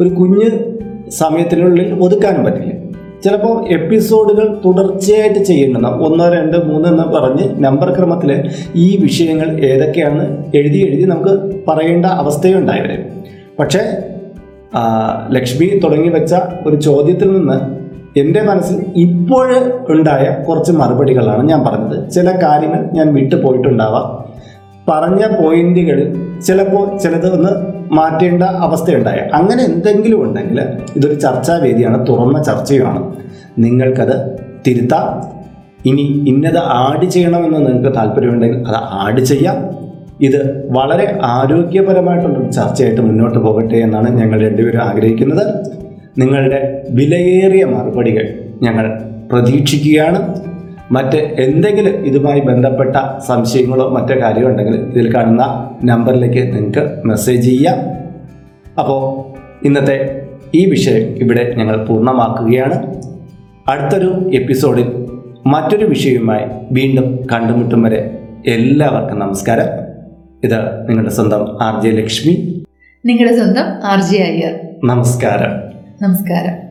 ഒരു കുഞ്ഞ് സമയത്തിനുള്ളിൽ ഒതുക്കാനും പറ്റില്ല. ചിലപ്പോൾ എപ്പിസോഡുകൾ തുടർച്ചയായിട്ട് ചെയ്യേണ്ടുന്ന ഒന്നോ രണ്ട് മൂന്ന് എന്ന് പറഞ്ഞ് നമ്പർ ക്രമത്തിൽ ഈ വിഷയങ്ങൾ ഏതൊക്കെയാണ് എഴുതി എഴുതി നമുക്ക് പറയേണ്ട അവസ്ഥയുണ്ടായി പക്ഷേ ലക്ഷ്മി തുടങ്ങി വെച്ച ഒരു ചോദ്യത്തിൽ നിന്ന് എന്റെ മനസ്സിൽ ഇപ്പോഴുണ്ടായ കുറച്ച് മറുപടികളാണ് ഞാൻ പറഞ്ഞത്. ചില കാര്യങ്ങൾ ഞാൻ വിട്ടു പോയിട്ടുണ്ടാവാം പറഞ്ഞ പോയിന്റുകളിൽ ചിലപ്പോൾ ചിലത് ഒന്ന് മാറ്റേണ്ട അവസ്ഥയുണ്ടായ. അങ്ങനെ എന്തെങ്കിലും ഉണ്ടെങ്കിൽ ഇതൊരു ചർച്ചാ വേദിയാണ് തുറന്ന ചർച്ചയുമാണ്. നിങ്ങൾക്കത് തിരുത്താം. ഇനി ഇന്നത് ആഡ് ചെയ്യണമെന്ന് നിങ്ങൾക്ക് താല്പര്യമുണ്ടെങ്കിൽ അത് ആഡ് ചെയ്യാം. ഇത് വളരെ ആരോഗ്യപരമായിട്ടുള്ള ഒരു ചർച്ചയായിട്ട് മുന്നോട്ട് പോകട്ടെ എന്നാണ് ഞങ്ങൾ രണ്ടുപേരും ആഗ്രഹിക്കുന്നത്. നിങ്ങളുടെ വിലയേറിയ മറുപടികൾ ഞങ്ങൾ പ്രതീക്ഷിക്കുകയാണ്. മറ്റ് എന്തെങ്കിലും ഇതുമായി ബന്ധപ്പെട്ട സംശയങ്ങളോ മറ്റോ കാര്യമോ ഉണ്ടെങ്കിൽ ഇതിൽ കാണുന്ന നമ്പറിലേക്ക് നിങ്ങൾക്ക് മെസ്സേജ് ചെയ്യാം. അപ്പോൾ ഇന്നത്തെ ഈ വിഷയം ഇവിടെ ഞങ്ങൾ പൂർണമാക്കുകയാണ്. അടുത്തൊരു എപ്പിസോഡിൽ മറ്റൊരു വിഷയവുമായി വീണ്ടും കണ്ടുമുട്ടും വരെ എല്ലാവർക്കും നമസ്കാരം. ഇത് നിങ്ങളുടെ സ്വന്തം ആർ ജെ ലക്ഷ്മി. നിങ്ങളുടെ സ്വന്തം ആർ ജെ അയ്യർ. നമസ്കാരം. നമസ്കാരം.